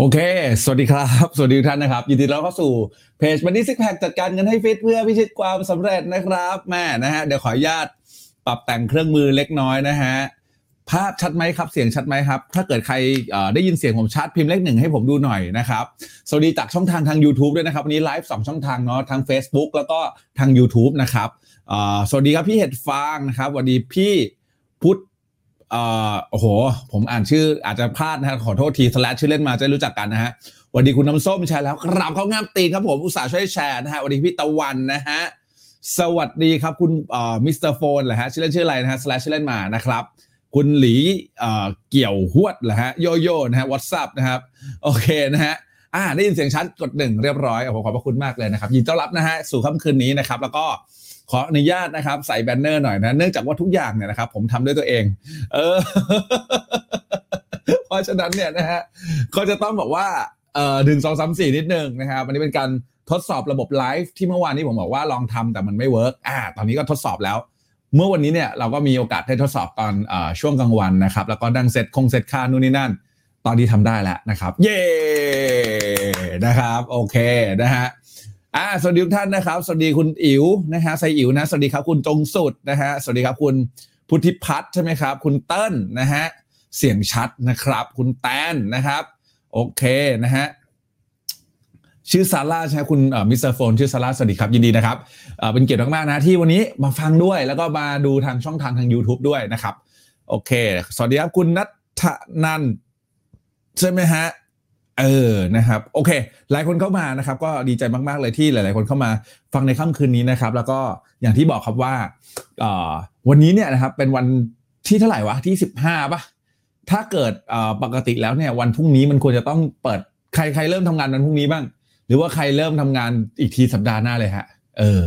โอเค สวัสดีครับ สวัสดีทุกท่านนะครับ ยินดีต้อนรับเข้าสู่เพจมันนี่ซิกแพคจัดการเงินให้ฟิตเพื่อพิชิตความสำเร็จนะครับแม่นะฮะ เดี๋ยวขออนุญาตปรับแต่งเครื่องมือเล็กน้อยนะฮะ ภาพชัดไหมครับ เสียงชัดไหมครับ ถ้าเกิดใครได้ยินเสียงผมชัดพิมพ์เลขหนึ่งให้ผมดูหน่อยนะครับ สวัสดีจากช่องทางทาง YouTube ด้วยนะครับ วันนี้ไลฟ์สองช่องทางเนาะ ทาง Facebook แล้วก็ทาง YouTube นะครับสวัสดีครับพี่เห็ดฟางนะครับสวัสดีพี่พุทธ เอ่อโอ้โห ผมอ่านชื่ออาจจะพลาดนะฮะขอโทษที slash ชื่อเล่นมาจะรู้จักกันนะฮะสวัสดีคุณน้ำส้มแชร์แล้วกราบเข้าง่ามตีนครับผมอุตส่าห์ช่วยแชร์นะฮะสวัสดีพี่ตะวันนะฮะสวัสดีครับคุณเอ่อมิสเตอร์โฟนเหรอฮะชื่อเล่นชื่ออะไรนะฮะ slash ชื่อเล่นมานะครับคุณหลีเอ่อเกี่ยวหวดเหรอฮะโยโย่นะฮะ what's up นะครับโอเคนะฮะอ่าได้ยินเสียงชัดกดหนึ่งเรียบร้อยโอ้โหขอบพระคุณมากเลยนะครับยินต้อนรับนะฮะสู่ค่ำคืนนี้นะครับ แล้วก็ ขออนุญาตนะครับ ใส่ banner หน่อยนะ เนื่องจากว่าทุกอย่างเนี่ยนะครับ ผมทำด้วยตัวเอง เออ เพราะฉะนั้นเนี่ยนะฮะก็จะต้องบอกว่าเอ่อหนึ่งสองสามสี่นิดนึงนะครับวันนี้เป็นการทดสอบระบบไลฟ์ที่เมื่อวานนี้ผมบอกว่าลองทำแต่มันไม่ work อ่า ตอนนี้ก็ทดสอบแล้ว เมื่อวันนี้เนี่ยเราก็มีโอกาสได้ทดสอบตอนอช่วงกลางวันนะครับ แล้วก็ดังเซตคงเซตค่านู่นนี่นั่น ตอนนี้ทำได้แล้วนะครับ เย้นะครับ โอเคนะฮะ อ่าสวัสดีทุกท่านนะครับ สวัสดีคุณอิ๋วนะฮะไซอิ๋วนะ สวัสดีครับคุณจงสุดนะฮะ สวัสดีครับคุณพุทธิพัฒน์ใช่ไหมครับ คุณเติ้ลนะฮะ เสียงชัดนะครับ คุณแตนนะครับ โอเคนะฮะ ชื่อซาร่าใช่ไหมคุณมิสเตอร์โฟนชื่อซาร่าสวัสดีครับ ยินดีนะครับ เป็นเกียรติมากๆนะที่วันนี้มาฟังด้วยแล้วก็มาดูทางช่องทางทาง YouTube ด้วยนะครับ โอเค สวัสดีครับคุณนัทนันใช่ไหมฮะ เออ นะครับ โอเค หลายคนเข้ามานะครับ ก็ดีใจมากๆเลยที่หลาย ๆ คนเข้ามาฟังในค่ำคืนนี้นะครับ แล้วก็อย่างที่บอกครับว่าออวันนี้เนี่ยนะครับ เป็นวันที่เท่าไหร่วะ ที่สิบห้าป่ะ ถ้าเกิดออปกติแล้วเนี่ยวันพรุ่งนี้มันควรจะต้องเปิดใครใครเริ่มทำงานวันพรุ่งนี้บ้าง หรือว่าใครเริ่มทำงานอีกทีสัปดาห์หน้าเลยฮะ เออ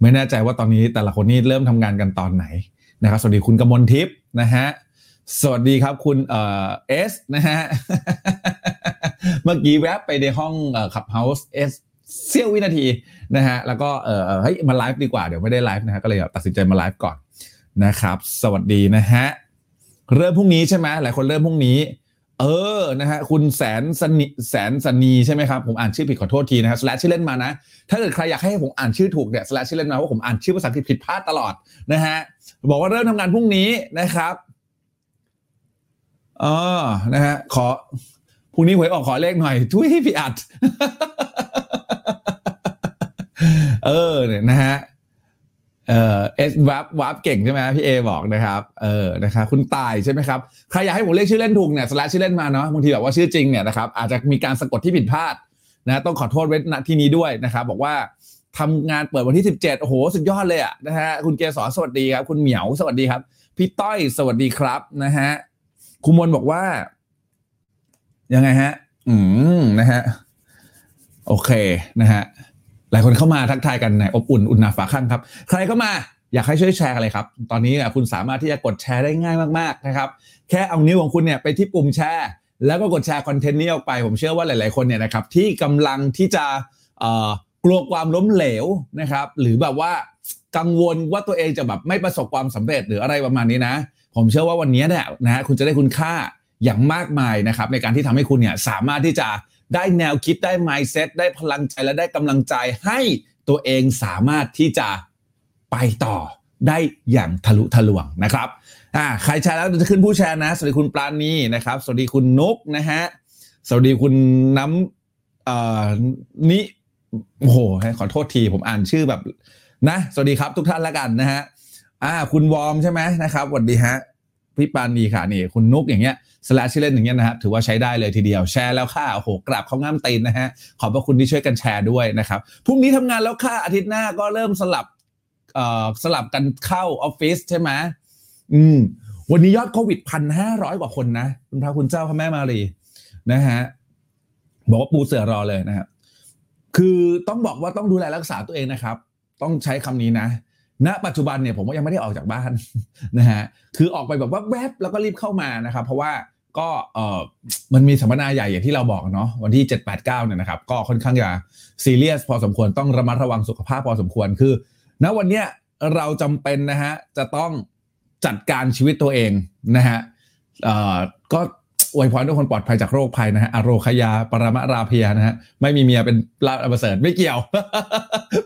ไม่แน่ใจว่าตอนนี้แต่ละคนนี่เริ่มทำงานกันตอนไหนนะครับ สวัสดีคุณกมลทิพย์นะฮะ สวัสดีครับคุณเอสนะฮะ เมื่อกี้แวบไปในห้อง Clubhouse เอสเสี้ยววินาทีนะฮะ แล้วก็เออเฮ้ยมาไลฟ์ดีกว่าเดี๋ยวไม่ได้ไลฟ์นะฮะก็เลยตัดสินใจมาไลฟ์ก่อนนะครับ สวัสดีนะฮะ เริ่มพรุ่งนี้ใช่ไหมหลายคนเริ่มพรุ่งนี้ เออนะฮะคุณแสนสนิแสนสนีใช่ไหมครับ ผมอ่านชื่อผิดขอโทษทีนะฮะ slash ชื่อเล่นมานะ ถ้าเกิดใครอยากให้ผมอ่านชื่อถูกเนี่ย slash ชื่อเล่นมาว่าผมอ่านชื่อภาษาอังกฤษผิดพลาดตลอดนะฮะบอกว่าเริ่มทำงานพรุ่งนี้นะครับ อ๋อนะฮะขอพรุ่งนี้หวยออกขอเลขหน่อย ทุยพี่อัด เออเนี่ยนะฮะเอ่อเอสวับวับเก่งใช่ไหมพี่เอบอกนะครับ เออนะครับคุณตายใช่ไหมครับใครอยากให้ผมเรียกชื่อเล่นถูกเนี่ยสลชชื่อเล่นมาเนาะบางทีแบบว่าชื่อจริงเนี่ยนะครับอาจจะมีการสะกดที่ผิดพลาดนะต้องขอโทษไว้ณที่นี้ด้วยนะครับ บอกว่าทำงานเปิดวันที่ 17 โอ้โห สุดยอดเลยอะนะฮะคุณเกศรสวัสดีครับ คุณเหมียวสวัสดีครับ พี่ต้อยสวัสดีครับนะฮะ คุณมนบอกว่า ยังไงฮะ อืมนะฮะ โอเคนะฮะ หลายคนเข้ามาทักทายกันในอบอุ่นอุ่นหนาฝาข้างครับ ใครเข้ามาอยากให้ช่วยแชร์กันเลยครับ ตอนนี้คุณสามารถที่จะกดแชร์ได้ง่ายมากๆนะครับ แค่เอานิ้วของคุณเนี่ยไปที่ปุ่มแชร์ แล้วก็กดแชร์คอนเทนต์นี้ออกไป ผมเชื่อว่าหลาย ๆคนเนี่ยนะครับที่กำลังที่จะกลัวความล้มเหลวนะครับ หรือแบบว่ากังวลว่าตัวเองจะแบบไม่ประสบความสำเร็จหรืออะไรประมาณนี้นะ ผมเชื่อว่าวันนี้เนี่ยนะฮะคุณจะได้คุณค่าอย่างมากมายนะครับในการที่ทำให้คุณเนี่ยสามารถที่จะได้แนวคิดได้ mindset ได้พลังใจและได้กำลังใจให้ตัวเองสามารถที่จะไปต่อได้อย่างทะลุทะลวงนะครับอ่าใครแชร์แล้วจะขึ้นผู้แชร์นะ สวัสดีคุณปราณีนะครับ สวัสดีคุณนุกนะฮะสวัสดีคุณน้ำเอ่อนิโอ้โหขอโทษทีผมอ่านชื่อแบบนะ สวัสดีครับทุกท่านละกันนะฮะ อ่า คุณวอร์มใช่ไหมนะครับสวัสดีฮะพี่ปานีค่ะนี่ คุณนุกอย่างเงี้ย slash ชื่อเล่นอย่างเงี้ยนะครับถือว่าใช้ได้เลยทีเดียวแชร์แล้วค่ะโอ้โหกราบเข้าง่ามตีนนะฮะขอบพระคุณที่ช่วยกันแชร์ด้วยนะครับพรุ่งนี้ทำงานแล้วค่ะอาทิตย์หน้าก็เริ่มสลับเอ่อสลับกันเข้าออฟฟิศใช่ไหมอืมวันนี้ยอดโควิดพันห้าร้อยกว่าคนนะคุณพระคุณเจ้าพระแม่มารีนะฮะบอกว่าปูเสือรอเลยนะครับคือต้องบอกว่าต้องดูแลรักษาตัวเองนะครับ ต้องใช้คำนี้นะ ณปัจจุบันเนี่ยผมก็ยังไม่ได้ออกจากบ้านนะฮะคือออกไปแบบว่าแวบแล้วก็รีบเข้ามานะครับ เพราะว่าก็เออมันมีสัมมนาใหญ่อย่างที่เราบอกเนาะวันที่ 7 8 9เนี่ยนะครับ ก็ค่อนข้างจะซีเรียสพอสมควรต้องระมัดระวังสุขภาพพอสมควรคือ ณวันเนี้ยเราจำเป็นนะฮะจะต้องจัดการชีวิตตัวเองนะฮะเออก็ อวยพรทุกคนปลอดภัยจากโรคภัยนะฮะอโรคยา ปรมราเพียนะฮะ ไม่มีเมียเป็นลาบประเสริฐไม่เกี่ยว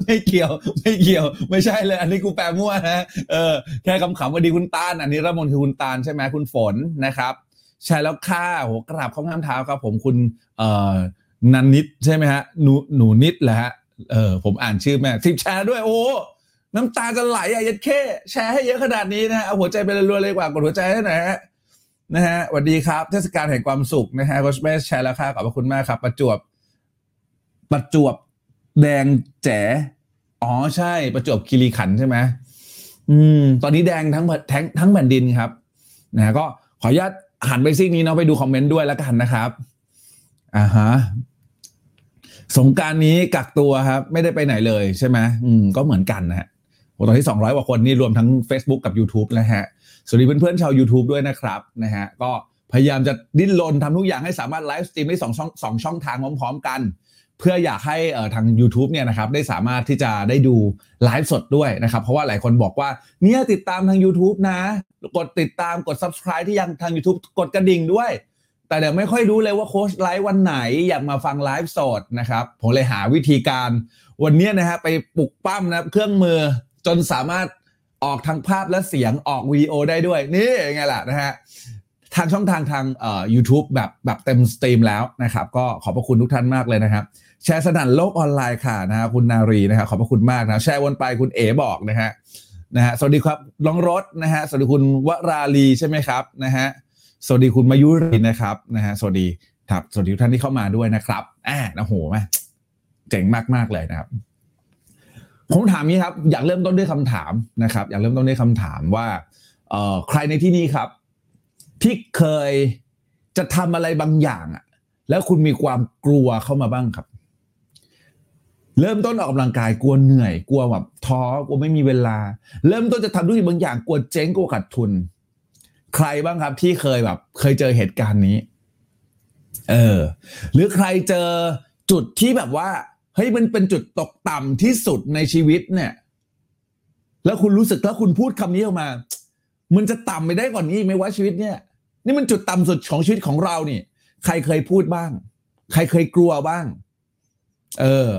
ไม่เกี่ยว ไม่เกี่ยว ไม่ใช่เลย อันนี้กูแปลมั่วนะเออแค่คำขำว่าดีคุณตาลอันนี้ระมนคือคุณตาลใช่ไหมคุณฝนนะครับ ใช่แล้วค่าโหกราบข้างามเท้าครับ ผมคุณเอ่อนันนิดใช่ไหมฮะหนูหนูนิดแหละฮะเออผมอ่านชื่อแม่สิบแชร์ด้วยโอ้น้ำตาจะไหลอะยัดเข้แชร์ให้เยอะขนาดนี้นะฮะเอาหัวใจไปรัวๆเลยกว่ากดหัวใจให้หน่อยฮะ นะฮะสวัสดีครับ เทศกาลแห่งความสุขนะฮะโคชเมสแชร์แล้วครับขอบพระคุณมากครับ ประจวบ ประจวบแดงแจ๋อ๋อใช่ ประจวบคีรีขันใช่ไหมอืม ตอนนี้แดงทั้งทั้งทั้งแผ่นดินครับนะฮะก็ขออนุญาตหันไปซิกนี้เนาะไปดูคอมเมนต์ด้วยแล้วกันนะครับอ่าฮะสงกรานต์นี้กักตัวครับ ไม่ได้ไปไหนเลยใช่ไหมอืมก็เหมือนกันนะฮะตอนที่200กว่าคนนี่รวมทั้ง Facebook กับ YouTube นะฮะ สวัสดีเพื่อนๆชาว YouTube ด้วยนะครับนะฮะก็พยายามจะดิ้นรนทำทุกอย่างให้สามารถ live stream ได้สองช่องสองช่องทางพร้อมๆกัน เพื่ออยากให้เอ่อทาง u t u b e เนี่ยนะครับได้สามารถที่จะได้ดูไลฟ์สดด้วยนะครับเพราะว่าหลายคนบอกว่าเนี่ยติดตามทาง YouTube นะ กดติดตามกด Subscribe ที่ยังทาง YouTube กดกระดิ่งด้วย แต่เดี๋ยวไม่ค่อยรู้เลยว่าโค้ชไลฟ์วันไหนอยากมาฟังไลฟ์สดนะครับผมเลยหาวิธีการ วันนี้นะฮะไปปลุกปั้มนะเครื่องมือจนสามารถ ออกทางภาพและเสียงออกวีดีโอได้ด้วย นี่ไงล่ะนะฮะทางช่องทางทางเอ่อ u t u b e แบบแบบเต็ม stream แล้วนะครับ ก็ขอบพระคุณทุกท่านมากเลยนะครับ แชร์สนั่นโลกออนไลน์ค่ะนะฮะคุณนารีนะครับขอบพระคุณมากนะแชร์วนไปคุณเอ๋บอกนะฮะนะฮะสวัสดีครับน้องรถนะฮะสวัสดีคุณวราลีใช่ไหมครับนะฮะสวัสดีคุณมายุรีนะครับนะฮะสวัสดีครับสวัสดีทุกท่านที่เข้ามาด้วยนะครับอ่านะโหแม่เจ๋งมากๆเลยนะครับ ผมถามนี้ครับ อยากเริ่มต้นด้วยคำถามนะครับ อยากเริ่มต้นด้วยคำถามว่าเอ่อใครในที่นี้ครับ ที่เคยจะทำอะไรบางอย่างอะแล้วคุณมีความกลัวเข้ามาบ้างครับ เริ่มต้นออกกำลังกายกลัวเหนื่อย กลัวแบบท้อกลัวไม่มีเวลา เริ่มต้นจะทำธุรกิจบางอย่าง กลัวเจ๊งกลัวขาดทุน ใครบ้างครับ ที่เคยแบบ เคยเจอเหตุการณ์นี้ เออ หรือใครเจอจุดที่แบบว่า เฮ้ยมันเป็นจุดตกต่ำที่สุดในชีวิตเนี่ย แล้วคุณรู้สึกแล้วคุณพูดคำนี้ออกมา มันจะต่ำไปได้กว่านี้ไหมว่าชีวิตเนี่ย นี่มันจุดต่ำสุดของชีวิตของเรานี่ ใครเคยพูดบ้าง ใครเคยกลัวบ้าง เออ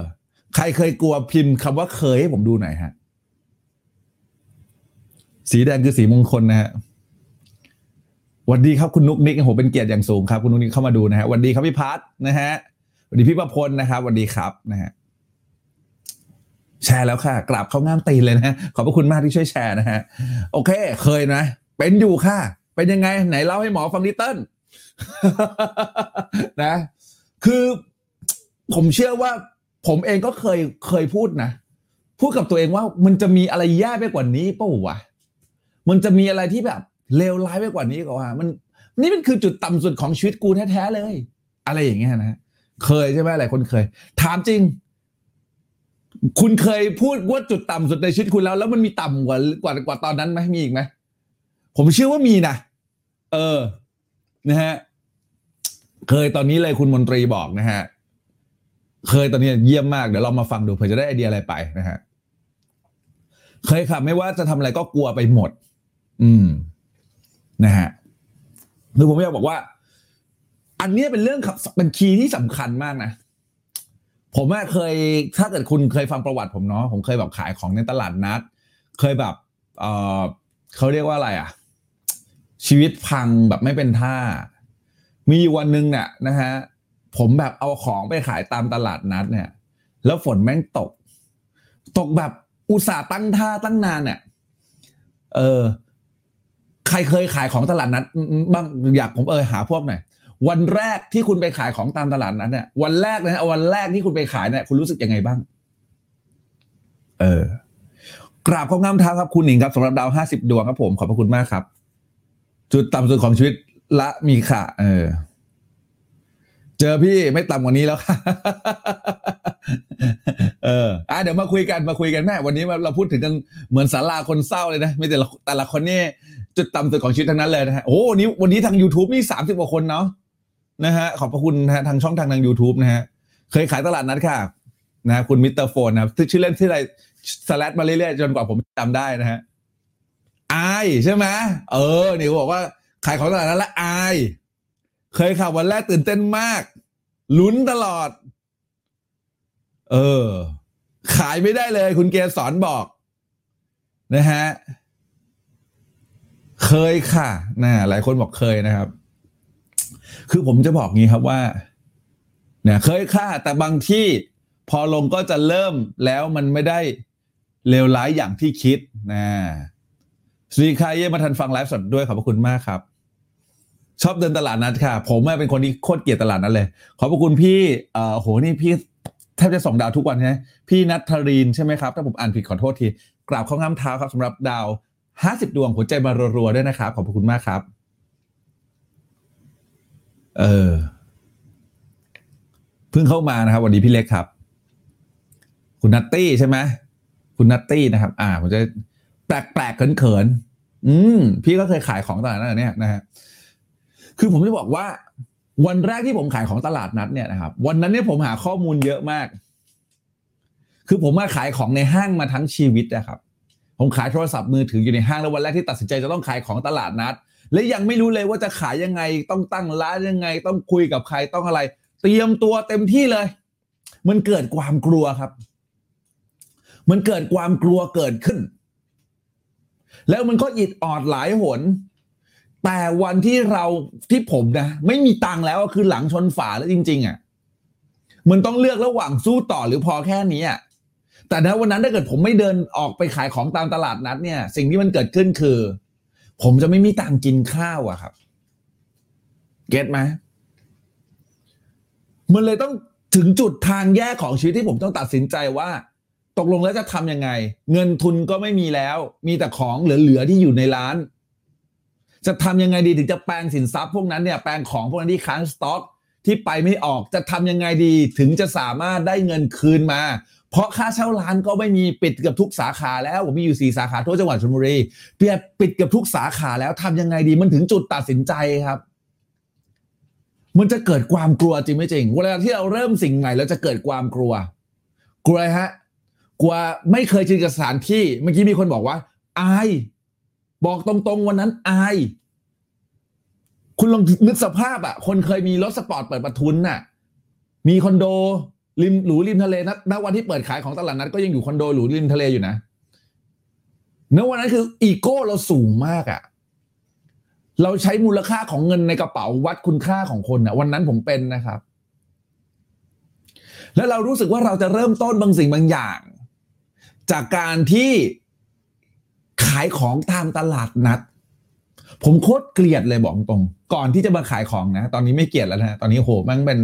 ใครเคยกลัวพิมพ์คำว่าเคยให้ผมดูหน่อยฮะ สีแดงคือสีมงคลนะฮะวัสดีครับคุณนุกนิกโอ้โหเป็นเกียรติอย่างสูงครับ คุณนุกนิกเข้ามาดูนะฮะวัสดีครับพี่พัฒนะฮะ วัสดีพี่ประพลนะครับสวัสดีครับนะฮะแชร์แล้วค่ะ กราบเข้าง่ามตีนเลยนะฮะขอบพระคุณมากที่ช่วยแชร์นะฮะโอเค เคยนะ เป็นอยู่ค่ะ เป็นยังไง ไหนเล่าให้หมอฟังดิเติ้ลนะ คือผมเชื่อว่า ผมเองก็เคยเคยพูดนะ พูดกับตัวเองว่า มันจะมีอะไรแย่ไปกว่านี้ป่าวะมันจะมีอะไรที่แบบเลวร้ายไปกว่านี้ก็ว่า มัน นี่มันคือจุดต่ำสุดของชีวิตกูแท้ๆเลย อะไรอย่างเงี้ยนะ เคยใช่ไหมหลายคนเคย ถามจริง คุณเคยพูดว่าจุดต่ำสุดในชีวิตคุณแล้ว แล้วมันมีต่ำกว่ากว่ากว่าตอนนั้นไหมมีอีกไหมผมเชื่อว่ามีนะเออ นะฮะเคยตอนนี้เลยคุณมนตรีบอกนะฮะเคยตอนนี้เยี่ยมมากเดี๋ยวเรามาฟังดูเผื่อจะได้ไอเดียอะไรไปนะฮะเคยครับไม่ว่าจะทำอะไรก็กลัวไปหมด อืม นะฮะคือผมอยากบอกว่า อันนี้เป็นเรื่องเป็นคีย์ที่สำคัญมากนะผมเคยถ้าเกิดคุณเคยฟังประวัติผมเนาะผมเคยแบบขายของในตลาดนัด เคยแบบเออเขาเรียกว่าอะไรอะชีวิตพังแบบไม่เป็นท่า มีวันหนึ่งเนี่ยนะฮะผมแบบเอาของไปขายตามตลาดนัดเนี่ย แล้วฝนแม่งตก ตกแบบอุตส่าห์ตั้งท่าตั้งนานเนี่ยเออใครเคยขายของตลาดนัดบ้างอยากผมเออหาพวกหน่อย วันแรกที่คุณไปขายของตามตลาดนั้นเนี่ยวันแรกนะ วันแรกที่คุณไปขายเนี่ยคุณรู้สึกยังไงบ้าง เออกราบข้องามเท้าครับคุณหนิงครับสำหรับดาวห้าสิบดวงครับผมขอบพระคุณมากครับ จุดต่ำสุดของชีวิตละมีค่ะ เออ เจอพี่ไม่ต่ำกว่านี้แล้วค่ะ เอออะเดี๋ยวมาคุยกันมาคุยกันแม่วันนี้เราพูดถึงกันเหมือนสาราคนเศร้าเลยนะไม่แต่ละแต่ละคนนี่จุดต่ำสุดของชีวิตทั้งนั้นเลยนะฮะโอ้วันนี้วันนี้ทาง YouTube นี่สามสิบกว่าคนเนาะ นะฮะขอบพระคุณนะฮะทางช่องทางทาง YouTube นะฮะเคยขายตลาดนัดค่ะนะคุณมิสเตอร์โฟนนะชื่อเล่นที่อะไรสแลดมาเรื่อยๆจนกว่าผมจำได้นะฮะอายใช่ไหมเออนี่บอกว่าขายของตลาดนัดและอาย เคยข่าววันแรกตื่นเต้นมาก ลุ้นตลอด เออ ขายไม่ได้เลย คุณเกศสอนบอกนะฮะ เคยค่ะนะหลายคนบอกเคยนะครับ คือผมจะบอกงี้ครับว่าเนี่ยเคยค่ะแต่บางที่พอลงก็จะเริ่มแล้วมันไม่ได้เลวร้ายอย่างที่คิดนะสวัสดีค่ะเย่มาทันฟังไลฟ์สดด้วยขอบพระคุณมากครับ ชอบเดินตลาดนัดค่ะ ผมเป็นคนที่โคตรเกลียดตลาดนัดเลย ขอบพระคุณพี่เอ่อโหนี่พี่แทบจะส่งดาวทุกวันใช่ไหมพี่นัทธรินใช่ไหมครับ ถ้าผมอ่านผิดขอโทษทีกราบข้องามเท้าครับสำหรับดาวห้าสิบดวงหัวใจมารัวๆด้วยนะครับขอบพระคุณมากครับ เออเพิ่งเข้ามานะครับวันนี้พี่เล็กครับ คุณนัตตี้ใช่ไหมคุณนัตตี้นะครับ อ่าผมจะแปลกๆเขินๆอืมพี่ก็เคยขายของตลาดนัดเนี่ยนะฮะคือผมจะบอกว่า วันแรกที่ผมขายของตลาดนัดเนี่ยนะครับ วันนั้นเนี่ยผมหาข้อมูลเยอะมาก คือผมมาขายของในห้างมาทั้งชีวิตนะครับ ผมขายโทรศัพท์มือถืออยู่ในห้างแล้ววันแรกที่ตัดสินใจจะต้องขายของตลาดนัด และยังไม่รู้เลยว่าจะขายยังไง ต้องตั้งร้านยังไง ต้องคุยกับใครต้องอะไร เตรียมตัวเต็มที่เลย มันเกิดความกลัวครับ มันเกิดความกลัวเกิดขึ้น แล้วมันก็อิดออดหลายหน แต่วันที่เราที่ผมนะ ไม่มีตังแล้วคือหลังชนฝาแล้วจริง ๆอะมันต้องเลือกระหว่างสู้ต่อหรือพอแค่นี้อะแต่ถ้าวันนั้นถ้าเกิดผมไม่เดินออกไปขายของตามตลาดนัดเนี่ย สิ่งที่มันเกิดขึ้นคือ ผมจะไม่มีตังกินข้าวอะครับ เก็ตไหมมันเลยต้องถึงจุดทางแยกของชีวิตที่ผมต้องตัดสินใจว่า ตกลงแล้วจะทำยังไง เงินทุนก็ไม่มีแล้ว มีแต่ของเหลือๆที่อยู่ในร้าน จะทำยังไงดีถึงจะแปลงสินทรัพย์พวกนั้นเนี่ยแปลงของพวกนั้นที่ค้างสต็อกที่ไปไม่ออกจะทำยังไงดีถึงจะสามารถได้เงินคืนมา เพราะค่าเช่าร้านก็ไม่มีปิดเกือบทุกสาขาแล้วผมมีอยู่สี่สาขาทั่วจังหวัดชลบุรีเปียปิดเกือบทุกสาขาแล้วทำยังไงดีมันถึงจุดตัดสินใจครับ มันจะเกิดความกลัวจริงไม่จริงเวลาที่เราเริ่มสิ่งใหม่เราจะเกิดความกลัว กลัวฮะกลัวไม่เคยชินกับสถานที่เมื่อกี้มีคนบอกว่า อาย บอกตรงๆวันนั้นอาย คุณลองนึกสภาพอะคนเคยมีรถสปอร์ตเปิดประทุนน่ะ มีคอนโด ริมหรูริมทะเลนะณวันที่เปิดขายของตลาดนัดก็ยังอยู่คอนโดหรูริมทะเลอยู่นะณวันนั้นคืออีโก้เราสูงมากอะเราใช้มูลค่าของเงินในกระเป๋าวัดคุณค่าของคนอะวันนั้นผมเป็นนะครับ แล้วเรารู้สึกว่าเราจะเริ่มต้นบางสิ่งบางอย่าง จากการที่ขายของตามตลาดนัด ผมโคตรเกลียดเลยบอกตรง ก่อนที่จะมาขายของนะ ตอนนี้ไม่เกลียดแล้วนะ ตอนนี้โหม่งเป็น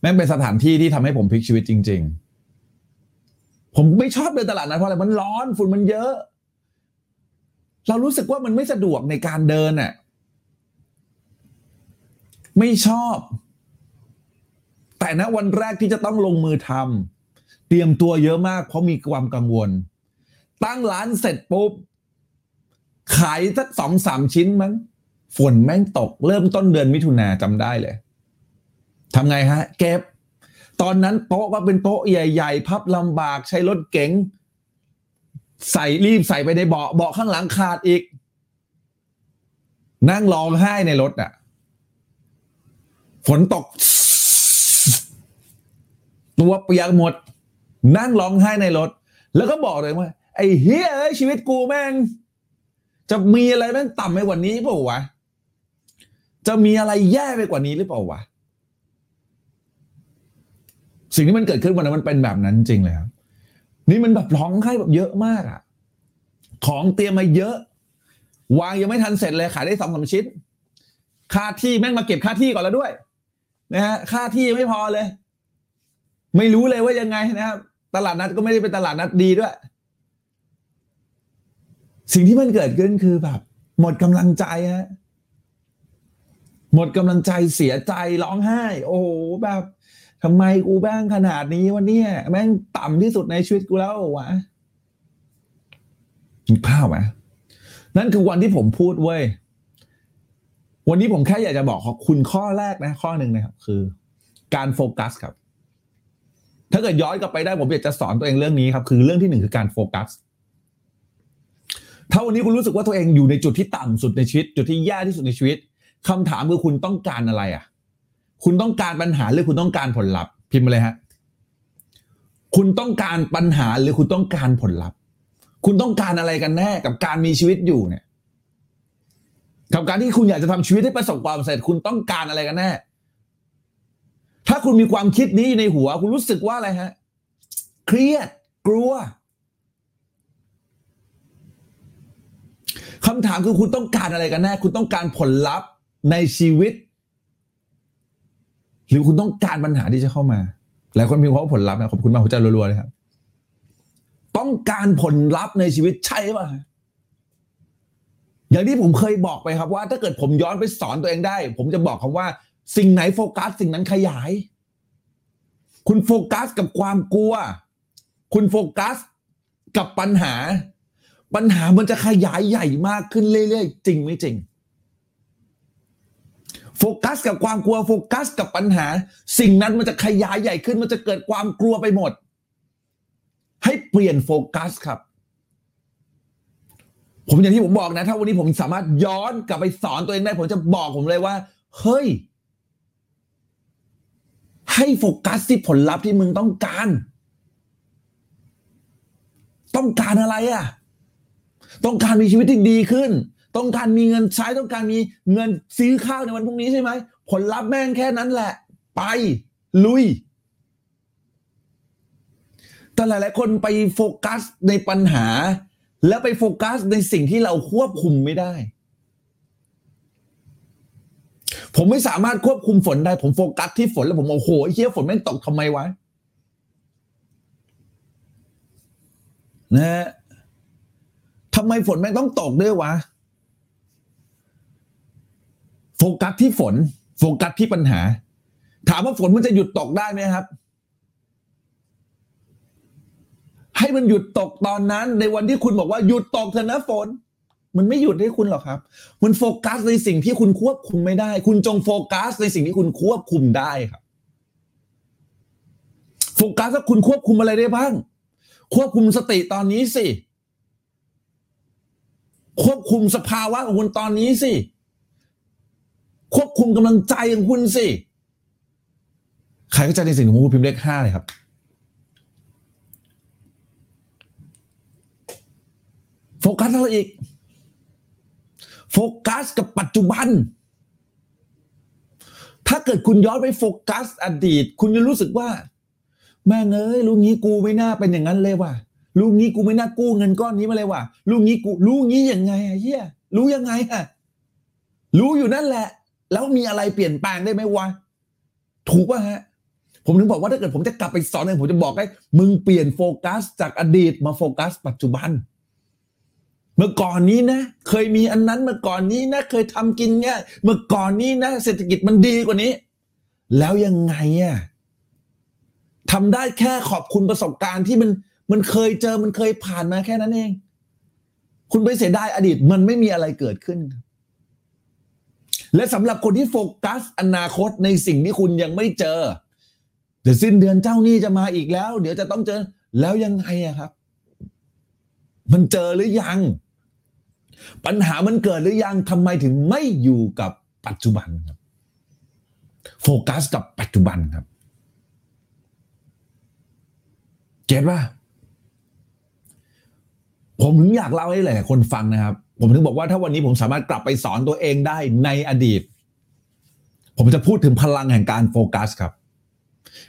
แม่งเป็นสถานที่ที่ทำให้ผมพลิกชีวิตจริง ๆ ผมไม่ชอบเดินตลาดนัดเพราะอะไรมันร้อนฝุ่นมันเยอะ เรารู้สึกว่ามันไม่สะดวกในการเดินอะไม่ชอบ แต่ณวันแรกที่จะต้องลงมือทำเตรียมตัวเยอะมากเพราะมีความกังวล ตั้งร้านเสร็จปุ๊บ ขายสักสองสามชิ้นมั้ง ฝนแม่งตก เริ่มต้นเดือนมิถุนาจำได้เลย ทำไงฮะ เก็บ ตอนนั้นโต๊ะก็เป็นโต๊ะใหญ่ ๆ พับลำบากใช้รถเก๋งใส่รีบใส่ไปในเบาะเบาะข้างหลังขาดอีก นั่งร้องไห้ในรถอะ ฝนตก ตัวเปียกหมด นั่งร้องไห้ในรถ แล้วก็บอกเลยว่า ไอ้เฮียเอ้ยชีวิตกูแม่ง จะมีอะไรแม่งต่ำไปกว่านี้เปล่าวะ จะมีอะไรแย่ไปกว่านี้หรือเปล่าวะ สิ่งที่มันเกิดขึ้นวันนั้นมันเป็นแบบนั้นจริงเลยครับนี่มันแบบร้องไห้แบบเยอะมากอะของเตรียมมาเยอะ วางยังไม่ทันเสร็จเลยขายได้สองสามชิ้น ค่าที่แม่งมาเก็บค่าที่ก่อนแล้วด้วยนะฮะค่าที่ยังไม่พอเลย ไม่รู้เลยว่ายังไงนะครับตลาดนัดก็ไม่ได้เป็นตลาดนัดดีด้วย สิ่งที่มันเกิดขึ้นคือแบบ หมดกำลังใจฮะหมดกำลังใจเสียใจร้องไห้ โอ้โหแบบ ทำไมกูแม่งขนาดนี้วันนี้แม่งต่ำที่สุดในชีวิตกูแล้ววะมีภาพไหมนั่นคือวันที่ผมพูดเว้ยวันนี้ผมแค่อยากจะบอกขอบคุณข้อแรกนะข้อหนึ่งนะครับ คือ การโฟกัสครับ ถ้าเกิดย้อนกลับไปได้ผมอยากจะสอนตัวเองเรื่องนี้ครับ คือเรื่องที่หนึ่งคือการโฟกัสถ้าวันนี้คุณรู้สึกว่าตัวเองอยู่ในจุดที่ต่ำสุดในชีวิต จุดที่แย่ที่สุดในชีวิตคำถามคือคุณต้องการอะไรอะ คุณต้องการปัญหาหรือคุณต้องการผลลัพธ์พิมพ์มาเลยฮะคุณต้องการปัญหาหรือคุณต้องการผลลัพธ์ คุณต้องการอะไรกันแน่กับการมีชีวิตอยู่เนี่ยกับการที่คุณอยากจะทำชีวิตให้ประสบความสำเร็จคุณต้องการอะไรกันแน่ ถ้าคุณมีความคิดนี้ในหัว คุณรู้สึกว่าอะไรฮะ เครียด กลัวคำถามคือคุณต้องการอะไรกันแน่ คุณต้องการผลลัพธ์ในชีวิต หรือคุณต้องการปัญหาที่จะเข้ามาหลายคนพิมพ์ว่าผลลัพธ์นะขอบคุณมากหัวใจรัวๆเลยครับ ต้องการผลลัพธ์ในชีวิตใช่ป่ะอย่างที่ผมเคยบอกไปครับว่า ถ้าเกิดผมย้อนไปสอนตัวเองได้ ผมจะบอกคำว่า สิ่งไหนโฟกัส สิ่งนั้นขยาย คุณโฟกัสกับความกลัว คุณโฟกัสกับปัญหา ปัญหามันจะขยายใหญ่มากขึ้นเรื่อยๆจริงไม่จริง โฟกัสกับความกลัวโฟกัสกับปัญหา สิ่งนั้นมันจะขยายใหญ่ขึ้น มันจะเกิดความกลัวไปหมด ให้เปลี่ยนโฟกัสครับ ผมอย่างที่ผมบอกนะ ถ้าวันนี้ผมสามารถย้อนกลับไปสอนตัวเองได้ ผมจะบอกผมเลยว่า เฮ้ย ให้โฟกัสที่ผลลัพธ์ที่มึงต้องการ ต้องการอะไรอะ ต้องการมีชีวิตที่ดีขึ้น ต้องการมีเงินใช้ต้องการมีเงินซื้อข้าวในวันพรุ่งนี้ใช่ไหมผลลัพธ์แม่งแค่นั้นแหละ ไปลุย แต่หลาย ๆ คนไปโฟกัสในปัญหา แล้วไปโฟกัสในสิ่งที่เราควบคุมไม่ได้ ผมไม่สามารถควบคุมฝนได้ ผมโฟกัสที่ฝนแล้วผมโอ้โหเฮียฝนแม่งตกทำไมวะนะฮะทำไมฝนแม่งต้องตกด้วยวะ โฟกัสที่ฝน โฟกัสที่ปัญหา ถามว่าฝนมันจะหยุดตกได้ไหมครับ ให้มันหยุดตกตอนนั้น ในวันที่คุณบอกว่าหยุดตกเถอะนะฝน มันไม่หยุดให้คุณหรอกครับ มันโฟกัสในสิ่งที่คุณควบคุมไม่ได้ คุณจงโฟกัสในสิ่งที่คุณควบคุมได้ครับ โฟกัสว่าคุณควบคุมอะไรได้บ้าง ควบคุมสติตอนนี้สิควบคุมสภาวะของคุณตอนนี้สิ ควบคุมกำลังใจของคุณสิ ใครเข้าใจในสิ่งที่ผมพูดพิมพ์เลขห้าเลยครับ โฟกัสอะไรอีก โฟกัสกับปัจจุบัน ถ้าเกิดคุณย้อนไปโฟกัส อดีต คุณจะรู้สึกว่า แม่งเอ้ยลูกนี้กูไม่น่าเป็นอย่างนั้นเลยว่ะลูกนี้กูไม่น่ากู้เงินก้อนนี้มาเลยว่ะลูกนี้กูรู้งี้ยังไงอะเฮียรู้ยังไงอะรู้อยู่นั่นแหละ แล้วมีอะไรเปลี่ยนแปลงได้ไหมวะ ถูกป่ะฮะ ผมถึงบอกว่าถ้าเกิดผมจะกลับไปสอนเองผมจะบอกให้มึงเปลี่ยนโฟกัส จากอดีตมาโฟกัส ปัจจุบัน เมื่อก่อนนี้นะ เคยมีอันนั้นเมื่อก่อนนี้นะ เคยทำกินเนี่ย เมื่อก่อนนี้นะ เศรษฐกิจมันดีกว่านี้ แล้วยังไงอะทำได้แค่ขอบคุณประสบการณ์ที่มันมันเคยเจอมันเคยผ่านมาแค่นั้นเอง คุณไปเสียดายอดีตมันไม่มีอะไรเกิดขึ้น และสำหรับคนที่โฟกัสอนาคตในสิ่งที่คุณยังไม่เจอเดี๋ยวสิ้นเดือนเจ้านี้จะมาอีกแล้ว เดี๋ยวจะต้องเจอแล้วยังไงอะครับ มันเจอหรือยัง ปัญหามันเกิดหรือยังทำไมถึงไม่อยู่กับปัจจุบันครับ โฟกัสกับปัจจุบันครับเก็ตว่าผมถึงอยากเล่าให้หลายๆคนฟังนะครับ ผมถึงบอกว่าถ้าวันนี้ผมสามารถกลับไปสอนตัวเองได้ในอดีต ผมจะพูดถึงพลังแห่งการโฟกัสครับ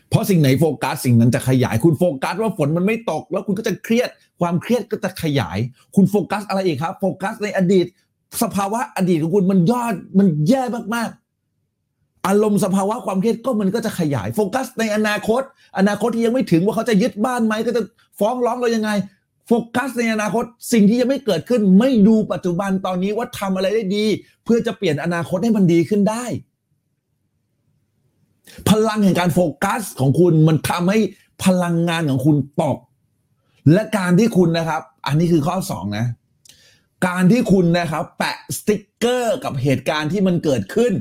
เพราะสิ่งไหนโฟกัสสิ่งนั้นจะขยายคุณโฟกัสว่าฝนมันไม่ตก แล้วคุณก็จะเครียด ความเครียดก็จะขยาย คุณโฟกัสอะไรอีกครับ โฟกัสในอดีต สภาวะอดีตของคุณมันยอดมันแย่มากๆ อารมณ์สภาวะความเครียดก็มันก็จะขยาย โฟกัสในอนาคต อนาคตที่ยังไม่ถึงว่าเขาจะยึดบ้านไหมก็จะฟ้องร้องเรายังไง โฟกัสในอนาคตสิ่งที่ยังไม่เกิดขึ้นไม่ดูปัจจุบันตอนนี้ว่าทำอะไรได้ดี เพื่อจะเปลี่ยนอนาคตให้มันดีขึ้นได้ พลังแห่งการโฟกัสของคุณมันทำให้พลังงานของคุณตก และการที่คุณนะครับ อันนี้คือข้อสองนะ การที่คุณนะครับ แปะสติ๊กเกอร์กับเหตุการณ์ที่มันเกิดขึ้น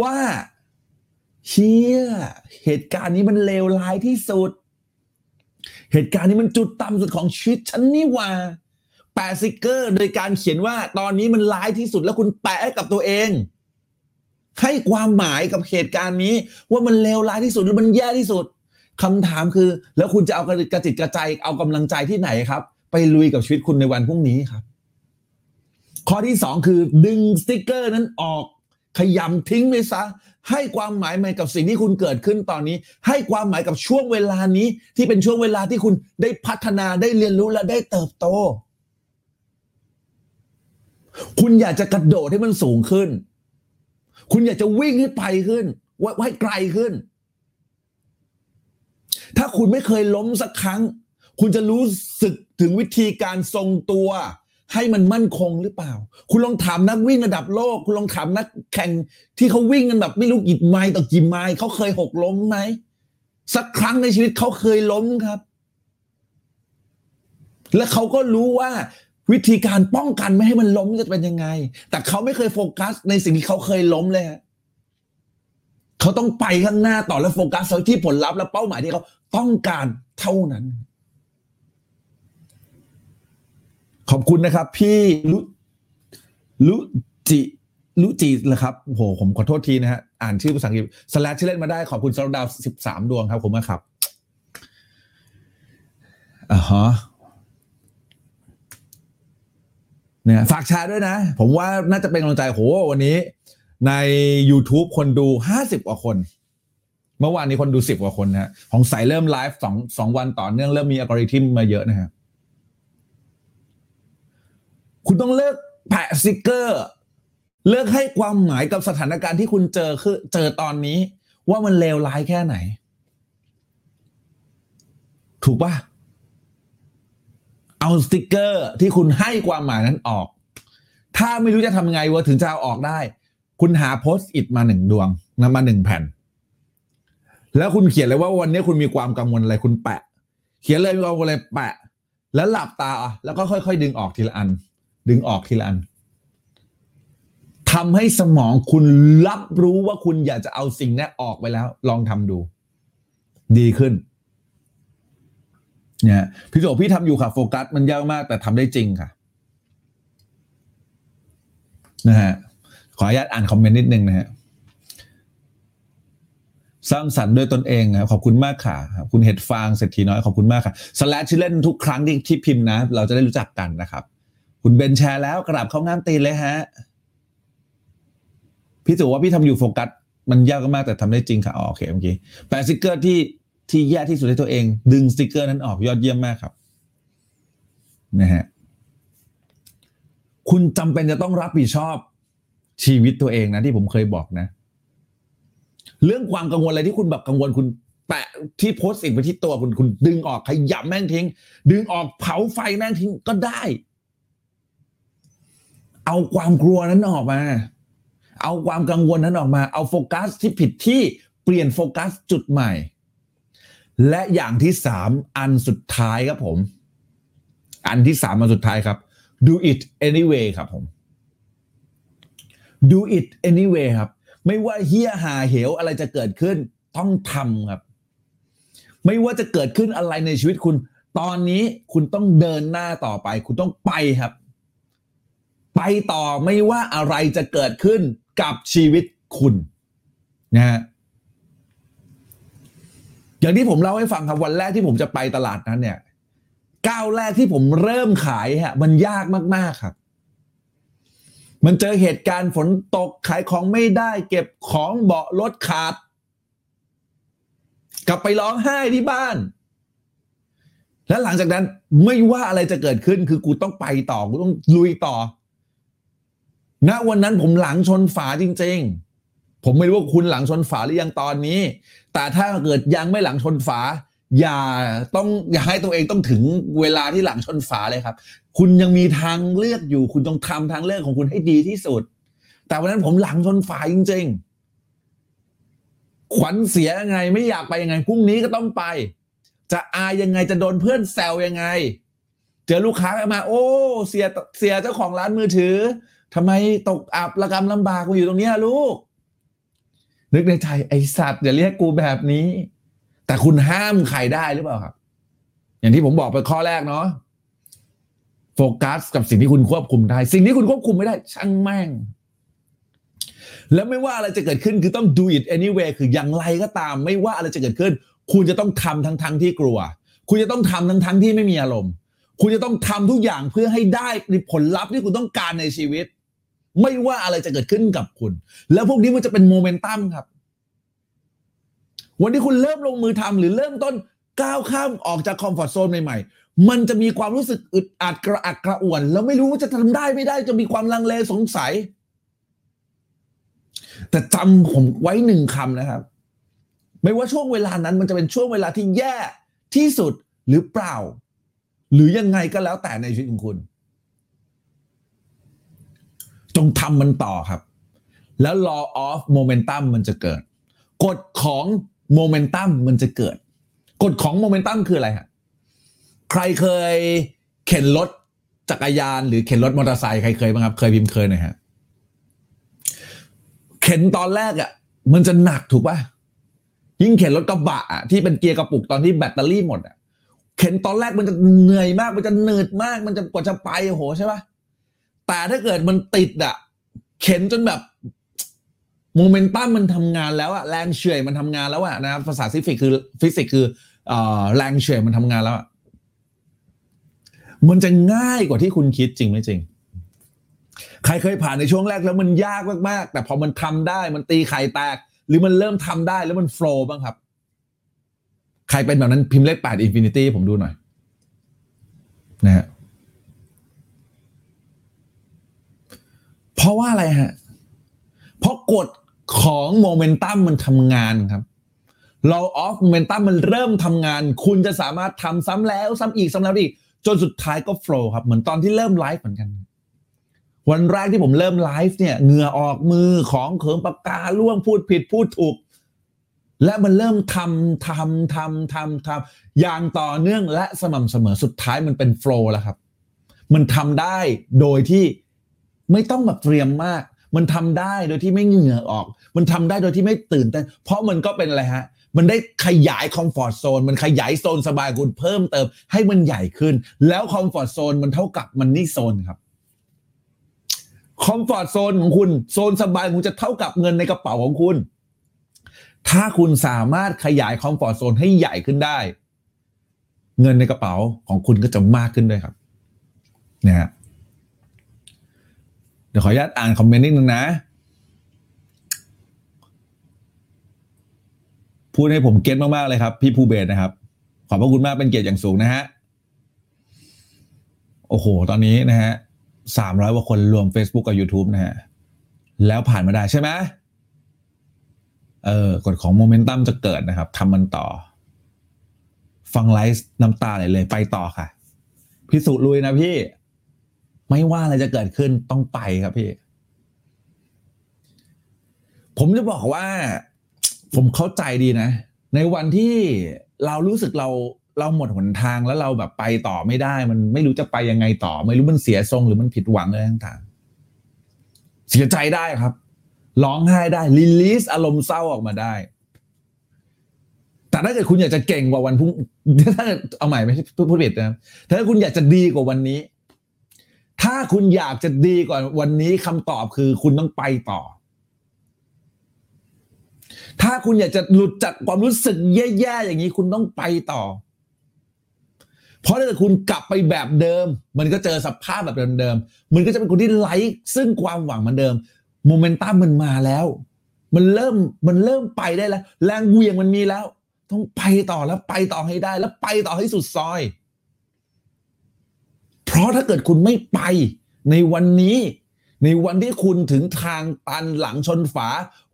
ว่าเชียเหตุการณ์นี้มันเลวร้ายที่สุด เหตุการณ์นี้มันจุดต่ำสุดของชีวิตฉันนี่หว่า แปะสติกเกอร์ โดยการเขียนว่าตอนนี้มันร้ายที่สุดแล้วคุณแปะกับตัวเอง ให้ความหมายกับเหตุการณ์นี้ ว่ามันเลวร้ายที่สุดหรือมันแย่ที่สุดคำถามคือ แล้วคุณจะเอากระจิตกระใจเอากำลังใจที่ไหนครับ ไปลุยกับชีวิตคุณในวันพรุ่งนี้ครับ ข้อที่สองคือดึงสติกเกอร์นั้นออกขยำทิ้งไปซะ ให้ความหมายใหม่กับสิ่งที่คุณเกิดขึ้นตอนนี้ ให้ความหมายกับช่วงเวลานี้ ที่เป็นช่วงเวลาที่คุณได้พัฒนาได้เรียนรู้และได้เติบโต คุณอยากจะกระโดดให้มันสูงขึ้น คุณอยากจะวิ่งให้ไปขึ้นว่าให้ไกลขึ้น ถ้าคุณไม่เคยล้มสักครั้ง คุณจะรู้สึกถึงวิธีการทรงตัว ให้มันมั่นคงหรือเปล่า คุณลองถามนักวิ่งระดับโลก คุณลองถามนักแข่งที่เขาวิ่งกันแบบไม่รู้กี่ไมล์ต่อกี่ไมล์เขาเคยหกล้มไหมสักครั้งในชีวิตเขาเคยล้มครับ และเขาก็รู้ว่าวิธีการป้องกันไม่ให้มันล้มจะเป็นยังไง แต่เขาไม่เคยโฟกัส ในสิ่งที่เขาเคยล้มเลยฮะเขาต้องไปข้างหน้าต่อและโฟกัสที่ผลลัพธ์และเป้าหมายที่เขาต้องการเท่านั้น ขอบคุณนะครับ พี่ลุลุจิลุจินะครับโหผมขอโทษทีนะฮะอ่านชื่อภาษาอังกฤษสแลชที่เล่นมาได้ขอบคุณสำหรับดาวสิบสามดวงครับผมมากครับอ่าฮะเนี่ยฝากแชร์ด้วยนะ ผมว่าน่าจะเป็นกำลังใจโหวันนี้ ใน YouTube คนดูห้าสิบกว่าคน เมื่อวานนี้คนดูสิบกว่าคนนะฮะของสายเริ่มไลฟ์สองสองวันต่อเนื่องเริ่มมีอัลกอริทึมมาเยอะนะฮะ คุณต้องเลิกแปะสติกเกอร์ เลิกให้ความหมายกับสถานการณ์ที่คุณเจอคือเจอตอนนี้ ว่ามันเลวร้ายแค่ไหน ถูกปะเอาสติกเกอร์ที่คุณให้ความหมายนั้นออก ถ้าไม่รู้จะทำยังไงว่าถึงจะเอาออกได้ คุณหาโพสต์อิทมาหนึ่งดวงนะมาหนึ่งแผ่น แล้วคุณเขียนเลยว่าวันนี้คุณมีความกังวลอะไรคุณแปะ เขียนเลยมีความกังวลอะไรแปะ แล้วหลับตาแล้วก็ค่อย ๆ ดึงออกทีละอัน ดึงออกทีละอันทำให้สมองคุณรับรู้ว่าคุณอยากจะเอาสิ่งนี้ออกไปแล้ว ลองทำดู ดีขึ้นเนี่ยพี่โจพี่ทำอยู่ค่ะ โฟกัสมันยากมาก แต่ทำได้จริงค่ะนะฮะขออนุญาตอ่านคอมเมนต์นิดนึงนะฮะสร้างสรรค์ด้วยตนเองครับขอบคุณมากค่ะ คุณเห็ดฟางเศรษฐีน้อยขอบคุณมากค่ะสแลชชื่เล่นทุกครั้งที่ที่พิมพ์นะ เราจะได้รู้จักกันนะครับ คุณเบนแชร์แล้วกราบเข้างามตีนเลยฮะ พี่ถือว่าพี่ทำอยู่โฟกัส มันยากมากแต่ทำได้จริงค่ะอ๋อโอเคเมื่อกี้แปะสติกเกอร์ที่ที่แย่ที่สุดให้ตัวเอง ดึงสติกเกอร์นั้นออกยอดเยี่ยมมากครับนะฮะคุณจำเป็นจะต้องรับผิดชอบชีวิตตัวเองนะที่ผมเคยบอกนะ เรื่องความกังวลอะไรที่คุณแบบกังวลคุณแปะที่ Post-it ไปที่ตัวคุณคุณดึงออกขยำแม่งทิ้ง ดึงออกเผาไฟแม่งทิ้งก็ได้ เอาความกลัวนั้นออกมา เอาความกังวลนั้นออกมา เอาโฟกัสที่ผิดที่เปลี่ยนโฟกัสจุดใหม่ และอย่างที่สามอันสุดท้ายครับผม อันที่สามอันสุดท้ายครับ do it anyway ครับผม do it anyway ครับ ไม่ว่าเฮียหาเหวอะไรจะเกิดขึ้น ต้องทำครับ ไม่ว่าจะเกิดขึ้นอะไรในชีวิตคุณ ตอนนี้คุณต้องเดินหน้าต่อไป คุณต้องไปครับ ไปต่อไม่ว่าอะไรจะเกิดขึ้นกับชีวิตคุณนะฮะอย่างที่ผมเล่าให้ฟังครับวันแรกที่ผมจะไปตลาดนั้นเนี่ยก้าวแรกที่ผมเริ่มขายฮะมันยากมาก ๆ ครับ มันเจอเหตุการณ์ฝนตกขายของไม่ได้ เก็บของเบาะรถขาด กลับไปร้องไห้ที่บ้าน แล้วหลังจากนั้นไม่ว่าอะไรจะเกิดขึ้นคือกูต้องไปต่อ กูต้องลุยต่อ ณวันนั้นผมหลังชนฝาจริง ๆ ผมไม่รู้ว่าคุณหลังชนฝาหรือยังตอนนี้ แต่ถ้าเกิดยังไม่หลังชนฝา อย่าต้องอย่าให้ตัวเองต้องถึงเวลาที่หลังชนฝาเลยครับ คุณยังมีทางเลือกอยู่ คุณต้องทำทางเลือกของคุณให้ดีที่สุด แต่วันนั้นผมหลังชนฝาจริง ๆ ขวัญเสียยังไงไม่อยากไปยังไงพรุ่งนี้ก็ต้องไป จะอายยังไงจะโดนเพื่อนแซวยังไง เจอลูกค้ามา โอ้ เสียเสียเจ้าของร้านมือถือ ทำไมตกอับระกำลำบากมาอยู่ตรงเนี้ยลูก นึกในใจไอสัตว์อย่าเรียกกูแบบนี้ แต่คุณห้ามใครได้หรือเปล่าครับ อย่างที่ผมบอกไปข้อแรกเนาะโฟกัสกับสิ่งที่คุณควบคุมได้ สิ่งที่คุณควบคุมไม่ได้ ช่างแม่ง แล้วไม่ว่าอะไรจะเกิดขึ้นคือต้อง do it anyway คืออย่างไรก็ตาม ไม่ว่าอะไรจะเกิดขึ้น คุณจะต้องทำทั้งทั้งที่กลัว คุณจะต้องทำทั้งทั้งที่ไม่มีอารมณ์ คุณจะต้องทำทุกอย่างเพื่อให้ได้ผลลัพธ์ที่คุณต้องการในชีวิต ไม่ว่าอะไรจะเกิดขึ้นกับคุณ แล้วพวกนี้มันจะเป็นโมเมนตัมครับ วันที่คุณเริ่มลงมือทำหรือเริ่มต้นก้าวข้ามออกจากคอมฟอร์ทโซนใหม่ๆ มันจะมีความรู้สึกอึดอัดกระอักกระอ่วน แล้วไม่รู้ว่าจะทำได้ไม่ได้จะมีความลังเลสงสัย แต่จำผมไว้หนึ่งคำนะครับ ไม่ว่าช่วงเวลานั้นมันจะเป็นช่วงเวลาที่แย่ที่สุดหรือเปล่า หรือยังไงก็แล้วแต่ในชีวิตของคุณ จงทำมันต่อครับ แล้ว law of momentum มันจะเกิด กฎของโมเมนตัมมันจะเกิด กฎของโมเมนตัมคืออะไรฮะใครเคยเข็นรถจักรยานหรือเข็นรถมอเตอร์ไซค์ใครเคยบ้างครับ เคยพิมพ์เคยหน่อยฮะเข็นตอนแรกอะ่ะ มันจะหนักถูกป่ะยิ่งเข็นรถกระบะอะที่เป็นเกียร์กระปุกตอนที่แบตเตอรี่หมดอะเข็นตอนแรกมันจะเหนื่อยมาก มันจะเหนื่อยมาก มันจะกว่าจะไปโอ้โหใช่ป่ะ แต่ถ้าเกิดมันติดอะเข็นจนแบบโมเมนตัมมันทำงานแล้วอะแรงเฉื่อยมันทำงานแล้วอะนะครับภาษาฟิสิกส์คือฟิสิกส์คืออแรงเฉื่อยมันทำงานแล้วอะมันจะง่ายกว่าที่คุณคิดจริงไหมจริง ใครเคยผ่านในช่วงแรกแล้วมันยากมากๆ แต่พอมันทำได้มันตีไข่แตก หรือมันเริ่มทำได้แล้วมัน flow บ้างครับ ใครเป็นแบบนั้นพิมพ์เลขแปด infinity ผมดูหน่อยนะฮะ เพราะว่าอะไรฮะ เพราะกฎของโมเมนตัมมันทำงานครับ law of momentum มันเริ่มทำงาน คุณจะสามารถทำซ้ำแล้วซ้ำอีกซ้ำแล้วอีกจนสุดท้ายก็โฟล์ครับ เหมือนตอนที่เริ่มไลฟ์เหมือนกัน วันแรกที่ผมเริ่มไลฟ์เนี่ยเหงื่อออกมือของเขิมปากกาล่วงพูดผิดพูดถูก และมันเริ่มทำทำทำทำทำอย่างต่อเนื่องและสม่ำเสมอสุดท้ายมันเป็นโฟล์แล้วครับ มันทำได้โดยที่ ไม่ต้องแบบเตรียมมาก มันทำได้โดยที่ไม่เหงื่อออก มันทำได้โดยที่ไม่ตื่นเต้นเพราะมันก็เป็นอะไรฮะมันได้ขยาย comfort zone มันขยายโซนสบายคุณเพิ่มเติม ให้มันใหญ่ขึ้น แล้ว comfort zone มันเท่ากับ money zone ครับ comfort zone ของคุณโซนสบายคุณจะเท่ากับเงินในกระเป๋าของคุณ ถ้าคุณสามารถขยาย comfort zone ให้ใหญ่ขึ้นได้ เงินในกระเป๋าของคุณก็จะมากขึ้นด้วยครับนะฮะ เดี๋ยวขออนุญาตอ่านคอมเมนต์นิดนึงนะ พูดให้ผมเก็ตมาก ๆ เลยครับ พี่ภูเบศนะครับ ขอบพระคุณมากเป็นเกียรติอย่างสูงนะฮะ โอ้โห ตอนนี้นะฮะสามร้อยกว่าคนรวม Facebook กับ YouTube นะฮะ แล้วผ่านมาได้ใช่ไหมเออกฎของโมเมนตัมจะเกิดนะครับทำมันต่อ ฟังไลฟ์น้ำตาไหลเลย ไปต่อค่ะ พิสูจน์ลุยนะพี่ ไม่ว่าอะไรจะเกิดขึ้นต้องไปครับพี่ ผมจะบอกว่า ผมเข้าใจดีนะ ในวันที่เรารู้สึกเราเราหมดหนทางแล้วเราแบบไปต่อไม่ได้ มันไม่รู้จะไปยังไงต่อ ไม่รู้มันเสียทรงหรือมันผิดหวังอะไรต่างๆ เสียใจได้ครับ ร้องไห้ได้รีลีสอารมณ์เศร้าออกมาได้ แต่ถ้าเกิดคุณอยากจะเก่งกว่าวันพรุ่งถ้าเอาใหม่ไม่ใช่พูดผิดนะถ้าคุณอยากจะดีกว่าวันนี้ ถ้าคุณอยากจะดีกว่าวันนี้คำตอบคือคุณต้องไปต่อ ถ้าคุณอยากจะหลุดจากความรู้สึกแย่ๆอย่างนี้คุณต้องไปต่อ เพราะถ้าคุณกลับไปแบบเดิม มันก็เจอสภาพแบบเดิมๆมันก็จะเป็นคนที่ไร้ซึ่งความหวังเหมือนเดิมโมเมนตัมมันมาแล้ว มันเริ่มมันเริ่มไปได้แล้ว แรงเวียงมันมีแล้ว ต้องไปต่อแล้วไปต่อให้ได้แล้วไปต่อให้สุดซอย ราะถ้าเกิดคุณไม่ไปในวันนี้ ในวันที่คุณถึงทางตันหลังชนฝา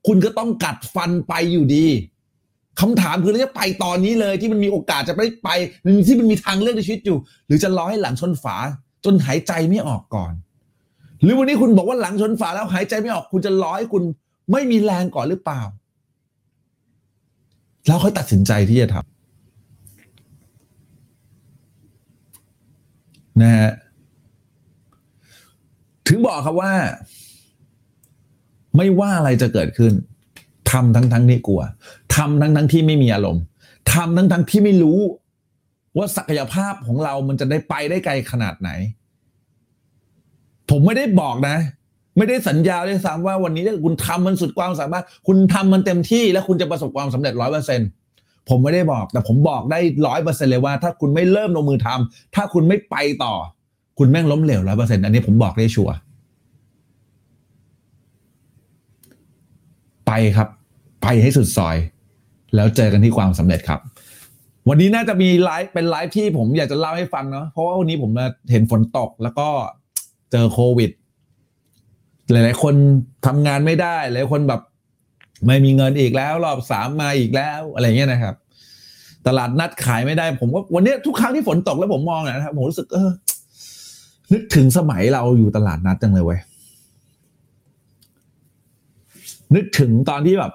คุณก็ต้องกัดฟันไปอยู่ดีคำถามคือเราจะไปตอนนี้เลยที่มันมีโอกาสจะไปไปที่มันมีทางเลือกในชีวิตอยู่ หรือจะรอให้หลังชนฝา จนหายใจไม่ออกก่อน หรือวันนี้คุณบอกว่าหลังชนฝาแล้วหายใจไม่ออก คุณจะรอให้คุณไม่มีแรงก่อนหรือเปล่า แล้วค่อยตัดสินใจที่จะทำ นะฮะถึงบอกครับว่า ไม่ว่าอะไรจะเกิดขึ้นทำทั้งทั้งที่กลัวทำทั้งทั้งที่ไม่มีอารมณ์ทำทั้งทั้งที่ไม่รู้ ว่าศักยภาพของเรามันจะได้ไปได้ไกลขนาดไหน ผมไม่ได้บอกนะ ไม่ได้สัญญาด้วยซ้ำว่าวันนี้ถ้าคุณทำมันสุดความสามารถ คุณทำมันเต็มที่แล้วคุณจะประสบความสำเร็จร้อยเปอร์เซ็น ผมไม่ได้บอก แต่ผมบอกได้ร้อยเปอร์เซ็นเลยว่า ถ้าคุณไม่เริ่มลงมือทำถ้าคุณไม่ไปต่อ คุณแม่งล้มเหลวร้อยเปอร์เซ็นต์อันนี้ผมบอกได้ชัวร์ไปครับ ไปให้สุดซอย แล้วเจอกันที่ความสำเร็จครับ วันนี้น่าจะมีไลฟ์เป็นไลฟ์ที่ผมอยากจะเล่าให้ฟังเนาะเพราะว่าวันนี้ผมมาเห็นฝนตกแล้วก็เจอโควิด หลาย ๆ คนทำงานไม่ได้หลายคนแบบ ไม่มีเงินอีกแล้ว รอบสามมาอีกแล้วอะไรเงี้ยนะครับ ตลาดนัดขายไม่ได้ ผมก็วันนี้ทุกครั้งที่ฝนตกแล้วผมมองนะครับผมรู้สึกเออ นึกถึงสมัยเราอยู่ตลาดนัดจังเลยเว้ยนึกถึงตอนที่แบบ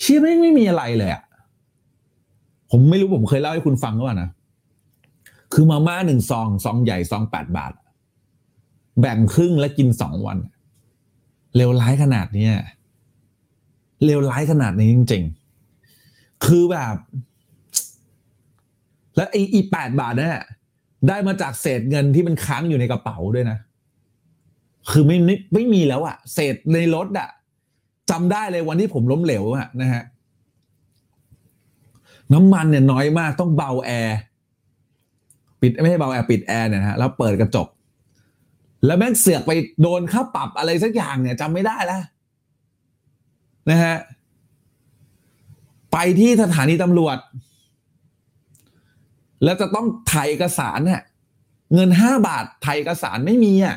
เชี่ยไม่ไม่มีอะไรเลยอะผมไม่รู้ผมเคยเล่าให้คุณฟังหรือเปล่านะคือมาม่าหนึ่งซองซองใหญ่ซองแปดบาท แบ่งครึ่งและกินสองวันเลวร้ายขนาดเนี้ย เลวร้ายขนาดนี้จริง ๆ คือแบบ แล้วไอ้อีแปดบาทนั่นได้มาจากเศษเงินที่มันค้างอยู่ในกระเป๋าด้วยนะ คือไม่ไม่ไม่มีแล้วอะเศษในรถอะจำได้เลยวันที่ผมล้มเหลวอะนะฮะน้ำมันเนี่ยน้อยมากต้องเบาแอร์ปิดไม่ใช่เบาแอร์ปิดแอร์เนี่ยนะฮะแล้วเปิดกระจก แล้วแม่งเสือกไปโดนค่าปรับอะไรสักอย่างเนี่ยจำไม่ได้แล้ว นะฮะไปที่สถานีตำรวจ แล้วจะต้องถ่ายเอกสารเนี่ยเงินห้าบาทถ่ายเอกสารไม่มีอะ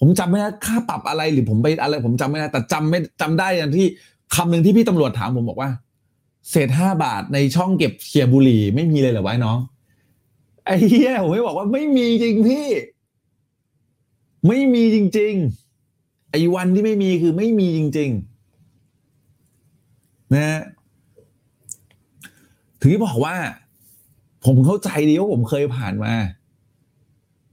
ผมจำไม่ได้ค่าปรับอะไรหรือผมไปอะไร ผมจำไม่ได้แต่จำไม่จำได้อย่างที่คำหนึ่งที่พี่ตำรวจถามผมบอกว่า เศษห้าบาทในช่องเก็บเขียบุหรี่ไม่มีเลยเหรอวะน้องไอ้เหี้ยผมไม่บอกว่าไม่มีจริงพี่ ไม่มีจริง ๆ ไอ้วันที่ไม่มีคือไม่มีจริง ๆ นะถึงที่บอกว่า ผมเข้าใจดีว่าผมเคยผ่านมา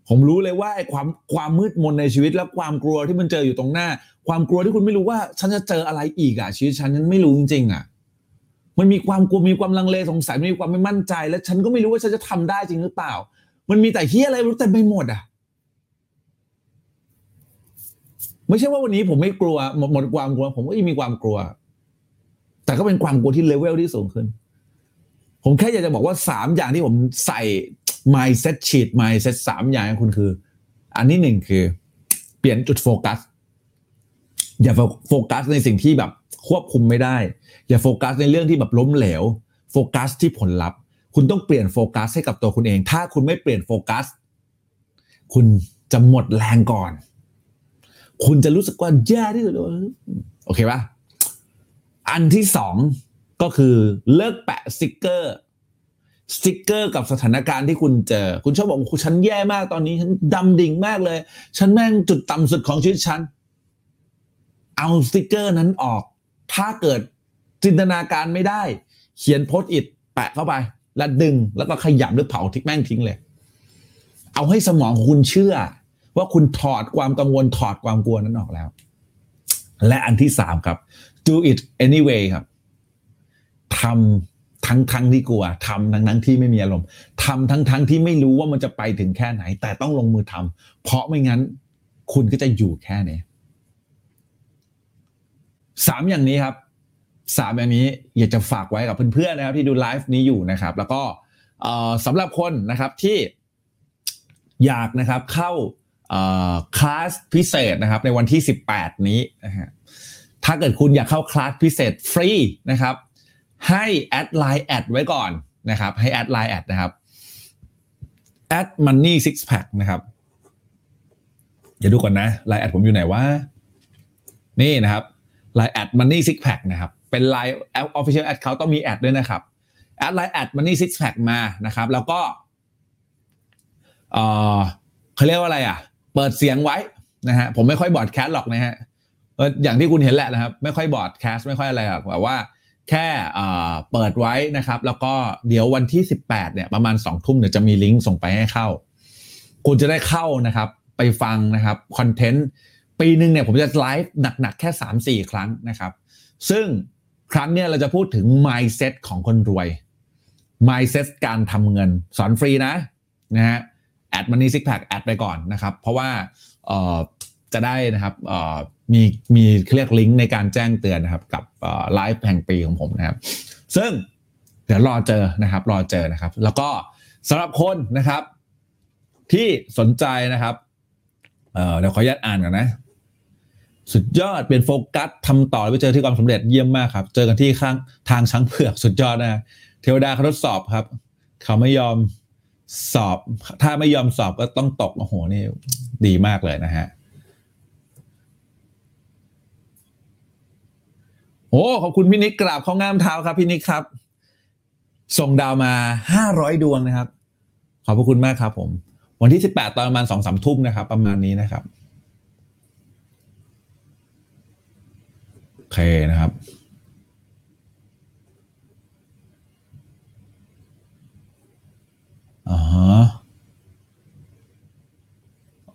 ผมรู้เลยว่าไอ้ความความมืดมนในชีวิตและความกลัวที่มันเจออยู่ตรงหน้า ความกลัวที่คุณไม่รู้ว่า ฉันจะเจออะไรอีกอะชีวิตฉันฉันไม่รู้จริงๆอะมันมีความกลัวมีความลังเลสงสัยมีความไม่มั่นใจ และฉันก็ไม่รู้ว่าฉันจะทำได้จริงหรือเปล่า มันมีแต่เฮียอะไรรู้แต่ไม่หมดอะไม่ใช่ว่าวันนี้ผมไม่กลัวหมดหมดความกลัว ผมก็ยังมีความกลัว แต่ก็เป็นความกลัวที่เลเวลที่สูงขึ้น ผมแค่อยากจะบอกว่าสามอย่างที่ผมใส่ mindset sheet mindset สามอย่างให้คุณคือ อันนี้หนึ่งคือ เปลี่ยนจุดโฟกัส อย่าโฟกัสในสิ่งที่แบบควบคุมไม่ได้ อย่าโฟกัสในเรื่องที่แบบล้มเหลว โฟกัสที่ผลลัพธ์ คุณต้องเปลี่ยนโฟกัสให้กับตัวคุณเอง ถ้าคุณไม่เปลี่ยนโฟกัส คุณจะหมดแรงก่อน คุณจะรู้สึกว่าแย่ที่สุดโอเคปะ อันที่สองก็คือเลิกแปะสติกเกอร์สติกเกอร์กับสถานการณ์ที่คุณเจอ คุณชอบบอกฉันแย่มากตอนนี้ฉันดำดิ่งมากเลย ฉันแม่งจุดต่ำสุดของชีวิตฉัน เอาสติกเกอร์นั้นออก ถ้าเกิดจินตนาการไม่ได้ เขียนโพสต์อิดแปะเข้าไป แล้วดึงแล้วก็ขยำหรือเผาทิ้งแม่งทิ้งเลย เอาให้สมองของคุณเชื่อ ว่าคุณถอดความกังวลถอดความกลัวนั้นออกแล้ว และอันที่สามครับ do it anyway ครับทำทั้งทั้งที่กลัวทำทั้งทั้งที่ไม่มีอารมณ์ทำทั้งทั้งที่ไม่รู้ว่ามันจะไปถึงแค่ไหน แต่ต้องลงมือทำเพราะไม่งั้น คุณก็จะอยู่แค่นี้สามอย่างนี้ครับสามอย่างนี้อยากจะฝากไว้กับเพื่อนๆนะครับที่ดูไลฟ์นี้อยู่นะครับ แล้วก็สำหรับคนนะครับที่อยากนะครับเข้าคลาสพิเศษนะครับในวันที่ 18 นี้นะฮะ ถ้าเกิดคุณอยากเข้าคลาสพิเศษฟรีนะครับ ให้แอดไลน์แอดไว้ก่อนนะครับ ให้แอดไลน์แอดนะครับแอด Money Six Pack นะครับอย่าดูก่อนนะไลน์แอดผมอยู่ไหนวะนี่นะครับไลน์แอด Money Six Pack นะครับ เป็นไลน์แอด official ad เขาต้องมีแอดด้วยนะครับแอดไลน์แอด Money Six Pack มานะครับ แล้วก็เออเขาเรียกว่าอะไรอะ เปิดเสียงไว้นะฮะผมไม่ค่อยบอดแคสหรอกนะฮะ อย่างที่คุณเห็นแหละนะครับ ไม่ค่อยบอดแคสไม่ค่อยอะไรหรอกแบบว่าแค่เปิดไว้นะครับ แล้วก็เดี๋ยววันที่ 18เนี่ยประมาณ2ทุ่มเดี๋ยวจะมีลิงก์ส่งไปให้เข้า คุณจะได้เข้านะครับ ไปฟังนะครับคอนเทนต์ปีหนึ่งเนี่ยผมจะไลฟ์หนักๆ แค่ 3-4 ครั้งนะครับ ซึ่งครั้งเนี่ยเราจะพูดถึง mindset ของคนรวย mindset การทำเงินสอนฟรีนะนะฮะแอด Money Six Pack แอดไปก่อนนะครับ เพราะว่าจะได้นะครับ มีมีเรียกลิงก์ในการแจ้งเตือนนะครับ กับไลฟ์แห่งปีของผมนะครับ ซึ่งเดี๋ยวรอเจอนะครับ รอเจอนะครับ แล้วก็สำหรับคนนะครับ ที่สนใจนะครับเดี๋ยวขออนุญาตอ่านก่อนนะสุดยอดเป็นโฟกัสทำต่อไปเจอที่ความสำเร็จเยี่ยมมากครับ เจอกันที่ข้างทางช้างเผือกสุดยอดนะเทวดาเขาทดสอบครับ เขาไม่ยอมสอบ ถ้าไม่ยอมสอบก็ต้องตกโอ้โหนี่ดีมากเลยนะฮะ โอ้ขอบคุณพี่นิกกราบข้องามเท้าครับพี่นิกครับ ส่งดาวมาห้าร้อยดวงนะครับ ขอบพระคุณมากครับ ผม วันที่สิบแปดตอนประมาณสองสามทุ่มนะครับ ประมาณนี้นะครับโอเคนะครับอ๋อ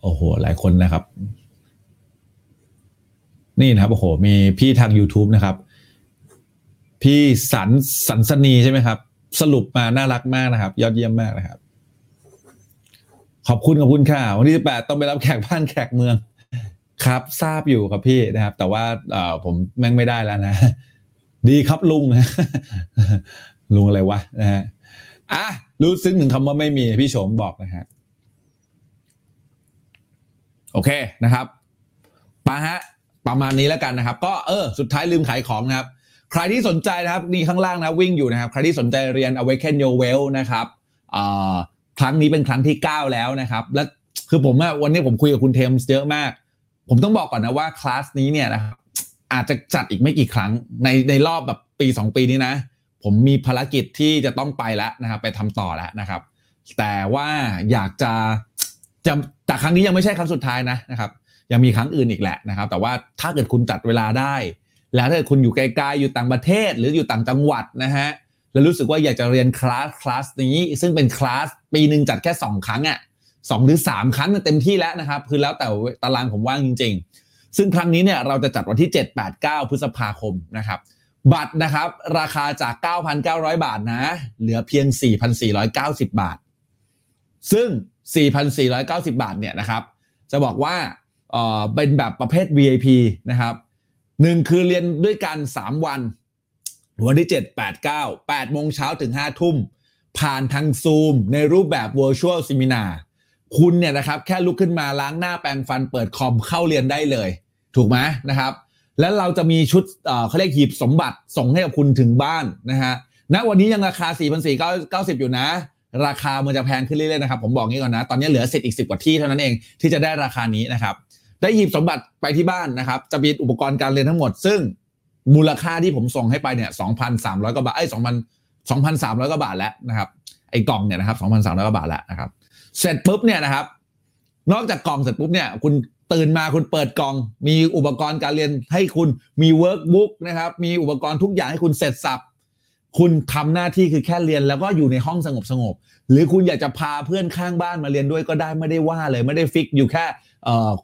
โอ้โห หลายคนนะครับ นี่นะครับ โอ้โห มีพี่ทาง YouTube นะครับ พี่สันสันสนีใช่ไหมครับ สรุปมาน่ารักมากนะครับ ยอดเยี่ยมมากนะครับ ขอบคุณขอบคุณค่ะวันที่สิบแปดต้องไปรับแขกบ้านแขกเมืองครับ ทราบอยู่ครับพี่นะครับ แต่ว่าเออผมแม่งไม่ได้แล้วนะ ดีครับลุงนะลุงอะไรวะนะฮะอะรู้ซึ้งถึงคำว่าไม่มีพี่โฉมบอกนะฮะโอเคนะครับปะฮะประมาณนี้แล้วกันนะครับ ก็เออ สุดท้ายลืมขายของนะครับ ใครที่สนใจนะครับนี่ข้างล่างนะวิ่งอยู่นะครับใครที่สนใจเรียน Awaken Your Well นะครับครั้งนี้เป็นครั้งที่ 9 แล้วนะครับ และคือผมวันนี้ผมคุยกับคุณเทมส์เยอะมาก ผมต้องบอกก่อนนะว่าคลาสนี้เนี่ยนะครับอาจจะจัดอีกไม่กี่ครั้งในในรอบแบบปี 2 ปีนี้นะ ผมมีภารกิจที่จะต้องไปแล้วนะครับไปทำต่อแล้วนะครับ แต่ว่าอยากจะจะแต่ครั้งนี้ยังไม่ใช่ครั้งสุดท้ายนะนะครับ ยังมีครั้งอื่นอีกแหละนะครับ แต่ว่าถ้าเกิดคุณจัดเวลาได้ แล้วถ้าเกิดคุณอยู่ไกลๆอยู่ต่างประเทศหรืออยู่ต่างจังหวัดนะฮะแล้วรู้สึกว่าอยากจะเรียนคลาสคลาสนี้ ซึ่งเป็นคลาสปีหนึ่งจัดแค่ 2 ครั้งอะ่ะสองหรือ 3 ครั้งเต็มที่แล้วนะครับคือแล้วแต่ตารางผมว่างจริง ๆ ซึ่งครั้งนี้เนี่ยเราจะจัดวันที่ 7 8 9 พฤษภาคมนะครับบัตรนะครับราคาจาก 9,900 บาทนะ เหลือเพียง 4,490 บาท ซึ่ง 4,490 บาทเนี่ยนะครับจะบอกว่าเออเป็นแบบประเภท VIP นะครับ หนึ่งคือเรียนด้วยกัน 3 วัน วันที่ 7 8 9 8โมงเช้าถึง 5 ทุ่ม ผ่านทางซูมในรูปแบบ Virtual Seminar คุณเนี่ยนะครับแค่ลุกขึ้นมาล้างหน้าแปรงฟันเปิดคอมเข้าเรียนได้เลย ถูกไหมนะครับ แล้วเราจะมีชุดเขาเรียกหีบสมบัติส่งให้กับคุณถึงบ้านนะฮะณวันนี้ยังราคา 4 4 9 0 อยู่นะ ราคามันจะแพงขึ้นเรื่อยๆนะครับ ผมบอกงี้ก่อนนะ ตอนนี้เหลือสิทธิ์อีก 10 กว่าที่เท่านั้นเองที่จะได้ราคานี้นะครับ ได้หีบสมบัติไปที่บ้านนะครับ จะมีอุปกรณ์การเรียนทั้งหมด ซึ่งมูลค่าที่ผมส่งให้ไปเนี่ย2,300กว่าบาทไอ้2,000 2,300กว่าบาทแล้วนะครับไอ้กล่องเนี่ยนะครับ2,300กว่าบาทแล้วนะครับ เสร็จปุ๊บเนี่ยนะครับ นอกจากกล่องเสร็จปุ๊บเนี่ย คุณตื่นมาคุณเปิดกล่อง มีอุปกรณ์การเรียนให้คุณมี workbook นะครับ มีอุปกรณ์ทุกอย่างให้คุณเสร็จสรรพคุณทำหน้าที่คือแค่เรียนแล้วก็อยู่ในห้องสงบสงบหรือคุณอยากจะพาเพื่อนข้างบ้านมาเรียนด้วยก็ได้ไม่ได้ว่าเลยไม่ได้ fix อยู่แค่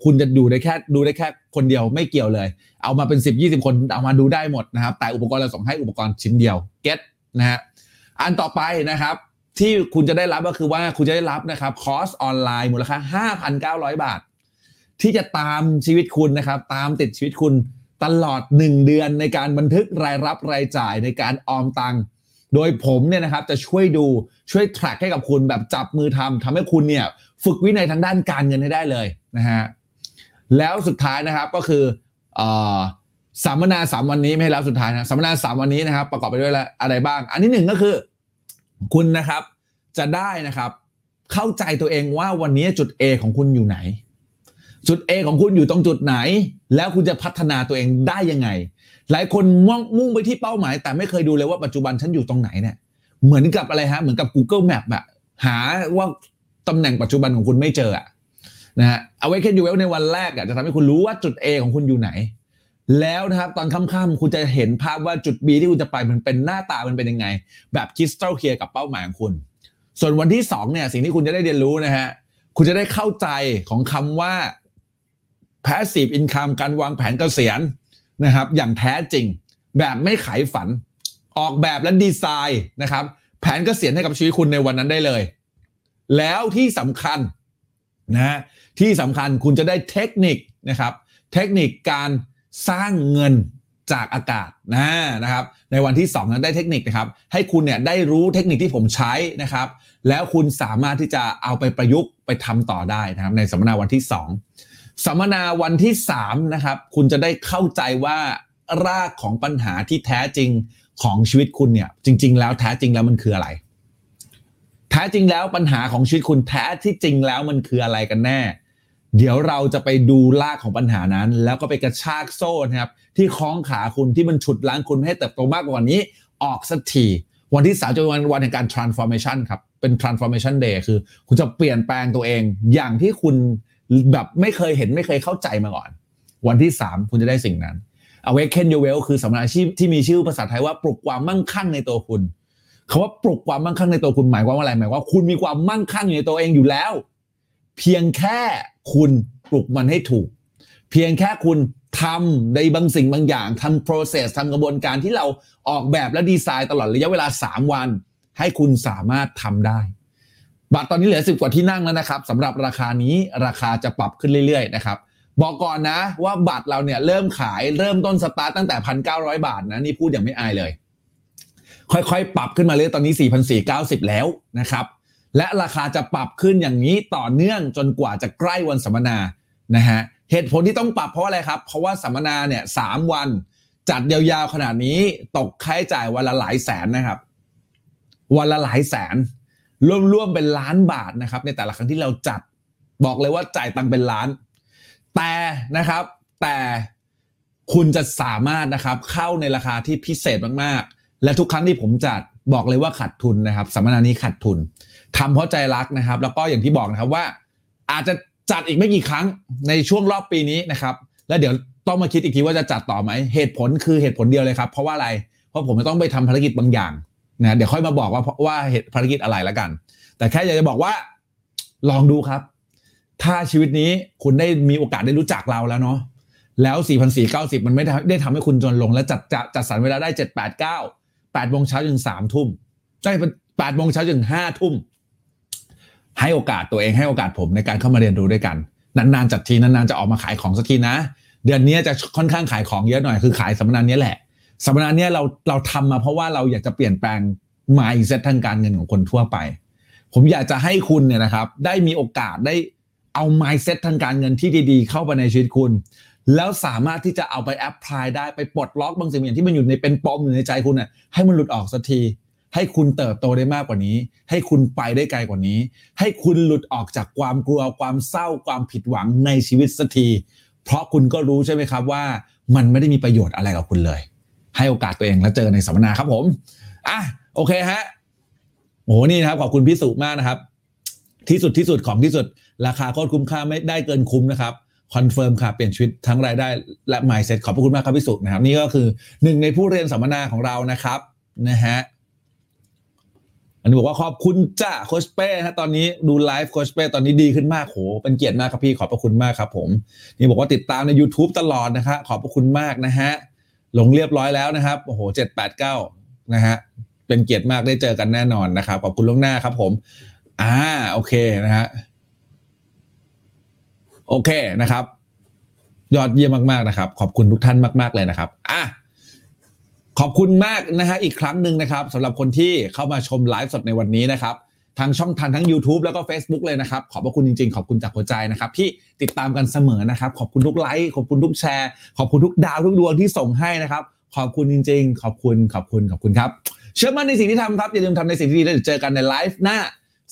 คุณจะดูได้แค่ดูได้แค่คนเดียวไม่เกี่ยวเลย เอามาเป็น 10 20 คนเอามาดูได้หมดนะครับ แต่อุปกรณ์เราส่งให้อุปกรณ์ชิ้นเดียวเก็ตนะฮะอันต่อไปนะครับ ที่คุณจะได้รับก็คือว่าคุณจะได้รับนะครับคอร์สออนไลน์มูลค่า 5,900 บาท ที่จะตามชีวิตคุณนะครับ ตามติดชีวิตคุณตลอด 1 เดือนในการบันทึกรายรับรายจ่ายในการออมตังค์ โดยผมเนี่ยนะครับจะช่วยดูช่วยแทร็กให้กับคุณแบบจับมือทำทำให้คุณเนี่ยฝึกวินัยทางด้านการเงินให้ได้เลยนะฮะแล้วสุดท้ายนะครับก็คืออสัมมนาสามวันนี้ไม่แล้วสุดท้ายนะสัมมนาสามวันนี้นะครับ ประกอบไปด้วยอะไรบ้าง อันที่หนึ่งก็คือ คุณนะครับจะได้นะครับ เข้าใจตัวเองว่าวันนี้จุด A ของคุณอยู่ไหน จุด A ของคุณอยู่ตรงจุดไหน แล้วคุณจะพัฒนาตัวเองได้ยังไง หลายคนมุ่งมุ่งไปที่เป้าหมาย แต่ไม่เคยดูเลยว่าปัจจุบันฉันอยู่ตรงไหนเนี่ยเหมือนกับอะไรฮะเหมือนกับ Google Map อะหาว่าตำแหน่งปัจจุบันของคุณไม่เจออะนะฮะเอาไว้แค่ดูในวันแรกอะจะทำให้คุณรู้ว่าจุด A ของคุณอยู่ไหน แล้วนะครับตอนค่ำๆคุณจะเห็นภาพว่าจุด B ที่คุณจะไปมันเป็นหน้าตามันเป็นยังไง แบบคริสตัลเคลียร์กับเป้าหมายของคุณ ส่วนวันที่2เนี่ยสิ่งที่คุณจะได้เรียนรู้นะฮะคุณจะได้เข้าใจของคำว่า passive income การวางแผนเกษียณ นะครับอย่างแท้จริง แบบไม่ขายฝัน ออกแบบและดีไซน์นะครับ แผนกเกษียณให้กับชีวิตคุณในวันนั้นได้เลย แล้วที่สำคัญนะที่สำคัญคุณจะได้เทคนิคนะครับ เทคนิคการสร้างเงินจากอากาศนะนะครับ ในวันที่ 2 นั้นได้เทคนิคนะครับ ให้คุณเนี่ยได้รู้เทคนิคที่ผมใช้นะครับ แล้วคุณสามารถที่จะเอาไปประยุกต์ไปทำต่อได้นะครับ ในสัมมนาวันที่ 2 สัมมนาวันที่ 3 นะครับ คุณจะได้เข้าใจว่ารากของปัญหาที่แท้จริงของชีวิตคุณเนี่ย จริง ๆ แล้วแท้จริงแล้วมันคืออะไร แท้จริงแล้วปัญหาของชีวิตคุณแท้ที่จริงแล้วมันคืออะไรกันแน่ เดี๋ยวเราจะไปดูรากของปัญหานั้น แล้วก็ไปกระชากโซ่นะครับ ที่คล้องขาคุณที่มันฉุดล้างคุณให้เติบโตมากกว่านี้ ออกสักทีวันที่สามจะเป็นวันวันแห่งการ transformation ครับ เป็น transformation day คือ คุณจะเปลี่ยนแปลงตัวเอง อย่างที่คุณ แบบไม่เคยเห็นไม่เคยเข้าใจมาก่อน วันที่ 3 คุณจะได้สิ่งนั้น awaken your well คือสำนักอาชีพที่มีชื่อภาษาไทยว่าปลุกความมั่งคั่งในตัวคุณคาว่าปลุกความมั่งคั่งในตัวคุณหมายความว่าอะไรหมายว่าคุณมีความมั่งคั่งอยู่ในตัวเองอยู่แล้ว เพียงแค่คุณปลุกมันให้ถูก เพียงแค่คุณทำในบางสิ่งบางอย่างทำ process ทำกระบวนการที่เราออกแบบและดีไซน์ตลอดระยะเวลา 3 วัน ให้คุณสามารถทำได้ บัตรตอนนี้เหลือ10กว่าที่นั่งแล้วนะครับสำหรับราคานี้ราคาจะปรับขึ้นเรื่อยๆนะครับบอกก่อนนะว่าบัตรเราเนี่ยเริ่มขายเริ่มต้นสตาร์ตตั้งแต่1,900บาทนะนี่พูดอย่างไม่อายเลย ค่อยๆ ปรับขึ้นมาเลยตอนนี้ 4,490 แล้วนะครับและราคาจะปรับขึ้นอย่างนี้ต่อเนื่องจนกว่าจะใกล้วันสัมมนานะฮะเหตุผลที่ต้องปรับเพราะอะไรครับ เพราะว่าสัมมนาเนี่ยสามวันจัดยาวๆขนาดนี้ตกค่าใช้จ่ายวันละหลายแสนนะครับ วันละหลายแสน ร่วมๆเป็นล้านบาทนะครับ ในแต่ละครั้งที่เราจัดบอกเลยว่าจ่ายตังค์เป็นล้าน แต่นะครับ แต่คุณจะสามารถนะครับเข้าในราคาที่พิเศษมากๆ และทุกครั้งที่ผมจัดบอกเลยว่าขาดทุนนะครับสัมมนานี้ขาดทุนทำเพราะใจรักนะครับ แล้วก็อย่างที่บอกนะครับว่า อาจจะจัดอีกไม่กี่ครั้งในช่วงรอบปีนี้นะครับ แล้วเดี๋ยวต้องมาคิดอีกทีว่าจะจัดต่อไหมเหตุผลคือเหตุผลเดียวเลยครับ เพราะว่าอะไร เพราะผมจะต้องไปทำภารกิจบางอย่าง นะเดี๋ยวค่อยมาบอกว่าว่าเหตุภารกิจอะไรแล้วกัน แต่แค่อยากจะบอกว่าลองดูครับ ถ้าชีวิตนี้คุณได้มีโอกาสได้รู้จักเราแล้วเนาะแล้ว4 4 9 0 มันไม่ได้ทำให้คุณจนลง แล้วจัดจจัดสรรเวลาได้ 7 8 9 8โมงเช้าถึง3ทุ่มได้8โมงเช้าถึง5ทุ่ม ให้โอกาสตัวเองให้โอกาสผมในการเข้ามาเรียนรู้ด้วยกัน นานๆจัดทีนานๆจะออกมาขายของสักทีนะ เดือนนี้จะค่อนข้างขายของเยอะหน่อยคือขายสัมมนานี้แหละ สัมมนานี้เราเราทำมาเพราะว่าเราอยากจะเปลี่ยนแปลง mindset ทางการเงินของคนทั่วไป ผมอยากจะให้คุณเนี่ยนะครับ ได้มีโอกาสได้เอา mindset ทางการเงินที่ดีๆ เข้าไปในชีวิตคุณ แล้วสามารถที่จะเอาไปแอพพลายได้ไปปลดล็อกบางสิ่งอย่างที่มันอยู่ในเป็นปมอยู่ในใจคุณน่ะให้มันหลุดออกสักที ให้คุณเติบโตได้มากกว่านี้ ให้คุณไปได้ไกลกว่านี้ ให้คุณหลุดออกจากความกลัวความเศร้าความผิดหวังในชีวิตสักที เพราะคุณก็รู้ใช่ไหมครับว่า มันไม่ได้มีประโยชน์อะไรกับคุณเลย ให้โอกาสตัวเองแล้วเจอในสัมมนาครับผมอะโอเคฮะโอ้โหนี่นะครับขอบคุณพี่สุมากนะครับ ที่สุดที่สุดของที่สุด ราคาโคตรคุ้มค่าไม่ได้เกินคุ้มนะครับ confirm ค่ะเปลี่ยนชีวิตทั้งรายได้และ mindset ขอบพระคุณมากครับพี่สุนะครับ นี่ก็คือหนึ่งในผู้เรียนสัมมนาของเรานะครับนะฮะอันนี้บอกว่าขอบคุณจ้าโคชเป้ฮะตอนนี้ดูไลฟ์โคชเป้ตอนนี้ดีขึ้นมากโหเป็นเกียรติมากครับพี่ขอบพระคุณมากครับผม นี่บอกว่าติดตามใน YouTube ตลอดนะครับขอบพระคุณมากนะฮะ ลงเรียบร้อยแล้วนะครับโอ้โหเจ็ดแปดเก้านะฮะเป็นเกียรติมากได้เจอกันแน่นอนนะครับขอบคุณล่วงหน้าครับ ผม อ่าโอเคนะฮะโอเคนะครับ ยอดเยี่ยมมากๆนะครับ ขอบคุณทุกท่านมาก ๆเลยนะครับอะขอบคุณมากนะฮะอีกครั้งหนึ่งนะครับสำหรับคนที่เข้ามาชมไลฟ์สดในวันนี้นะครับ ทางช่องทางทั้ง YouTube แล้วก็ Facebook เลยนะครับ ขอบพระคุณจริงๆ ขอบคุณจากหัวใจนะครับ ที่ติดตามกันเสมอนะครับ ขอบคุณทุกไลค์ขอบคุณทุกแชร์ ขอบคุณทุกดาวทุกดวงที่ส่งให้นะครับ ขอบคุณจริง ๆ ขอบคุณขอบคุณขอบคุณครับ เชื่อมั่นในสิ่งที่ทำครับอย่าลืมทำในสิ่งที่ดีแล้วเดี๋ยวเจอกันในไลฟ์หน้า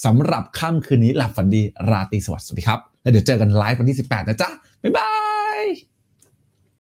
สำหรับค่ำคืนนี้หลับฝันดีราตรีสวัสดิ์สวัสดีครับแล้วเดี๋ยวเจอกันไลฟ์วันที่ 18 นะจ๊ะบ๊ายบาย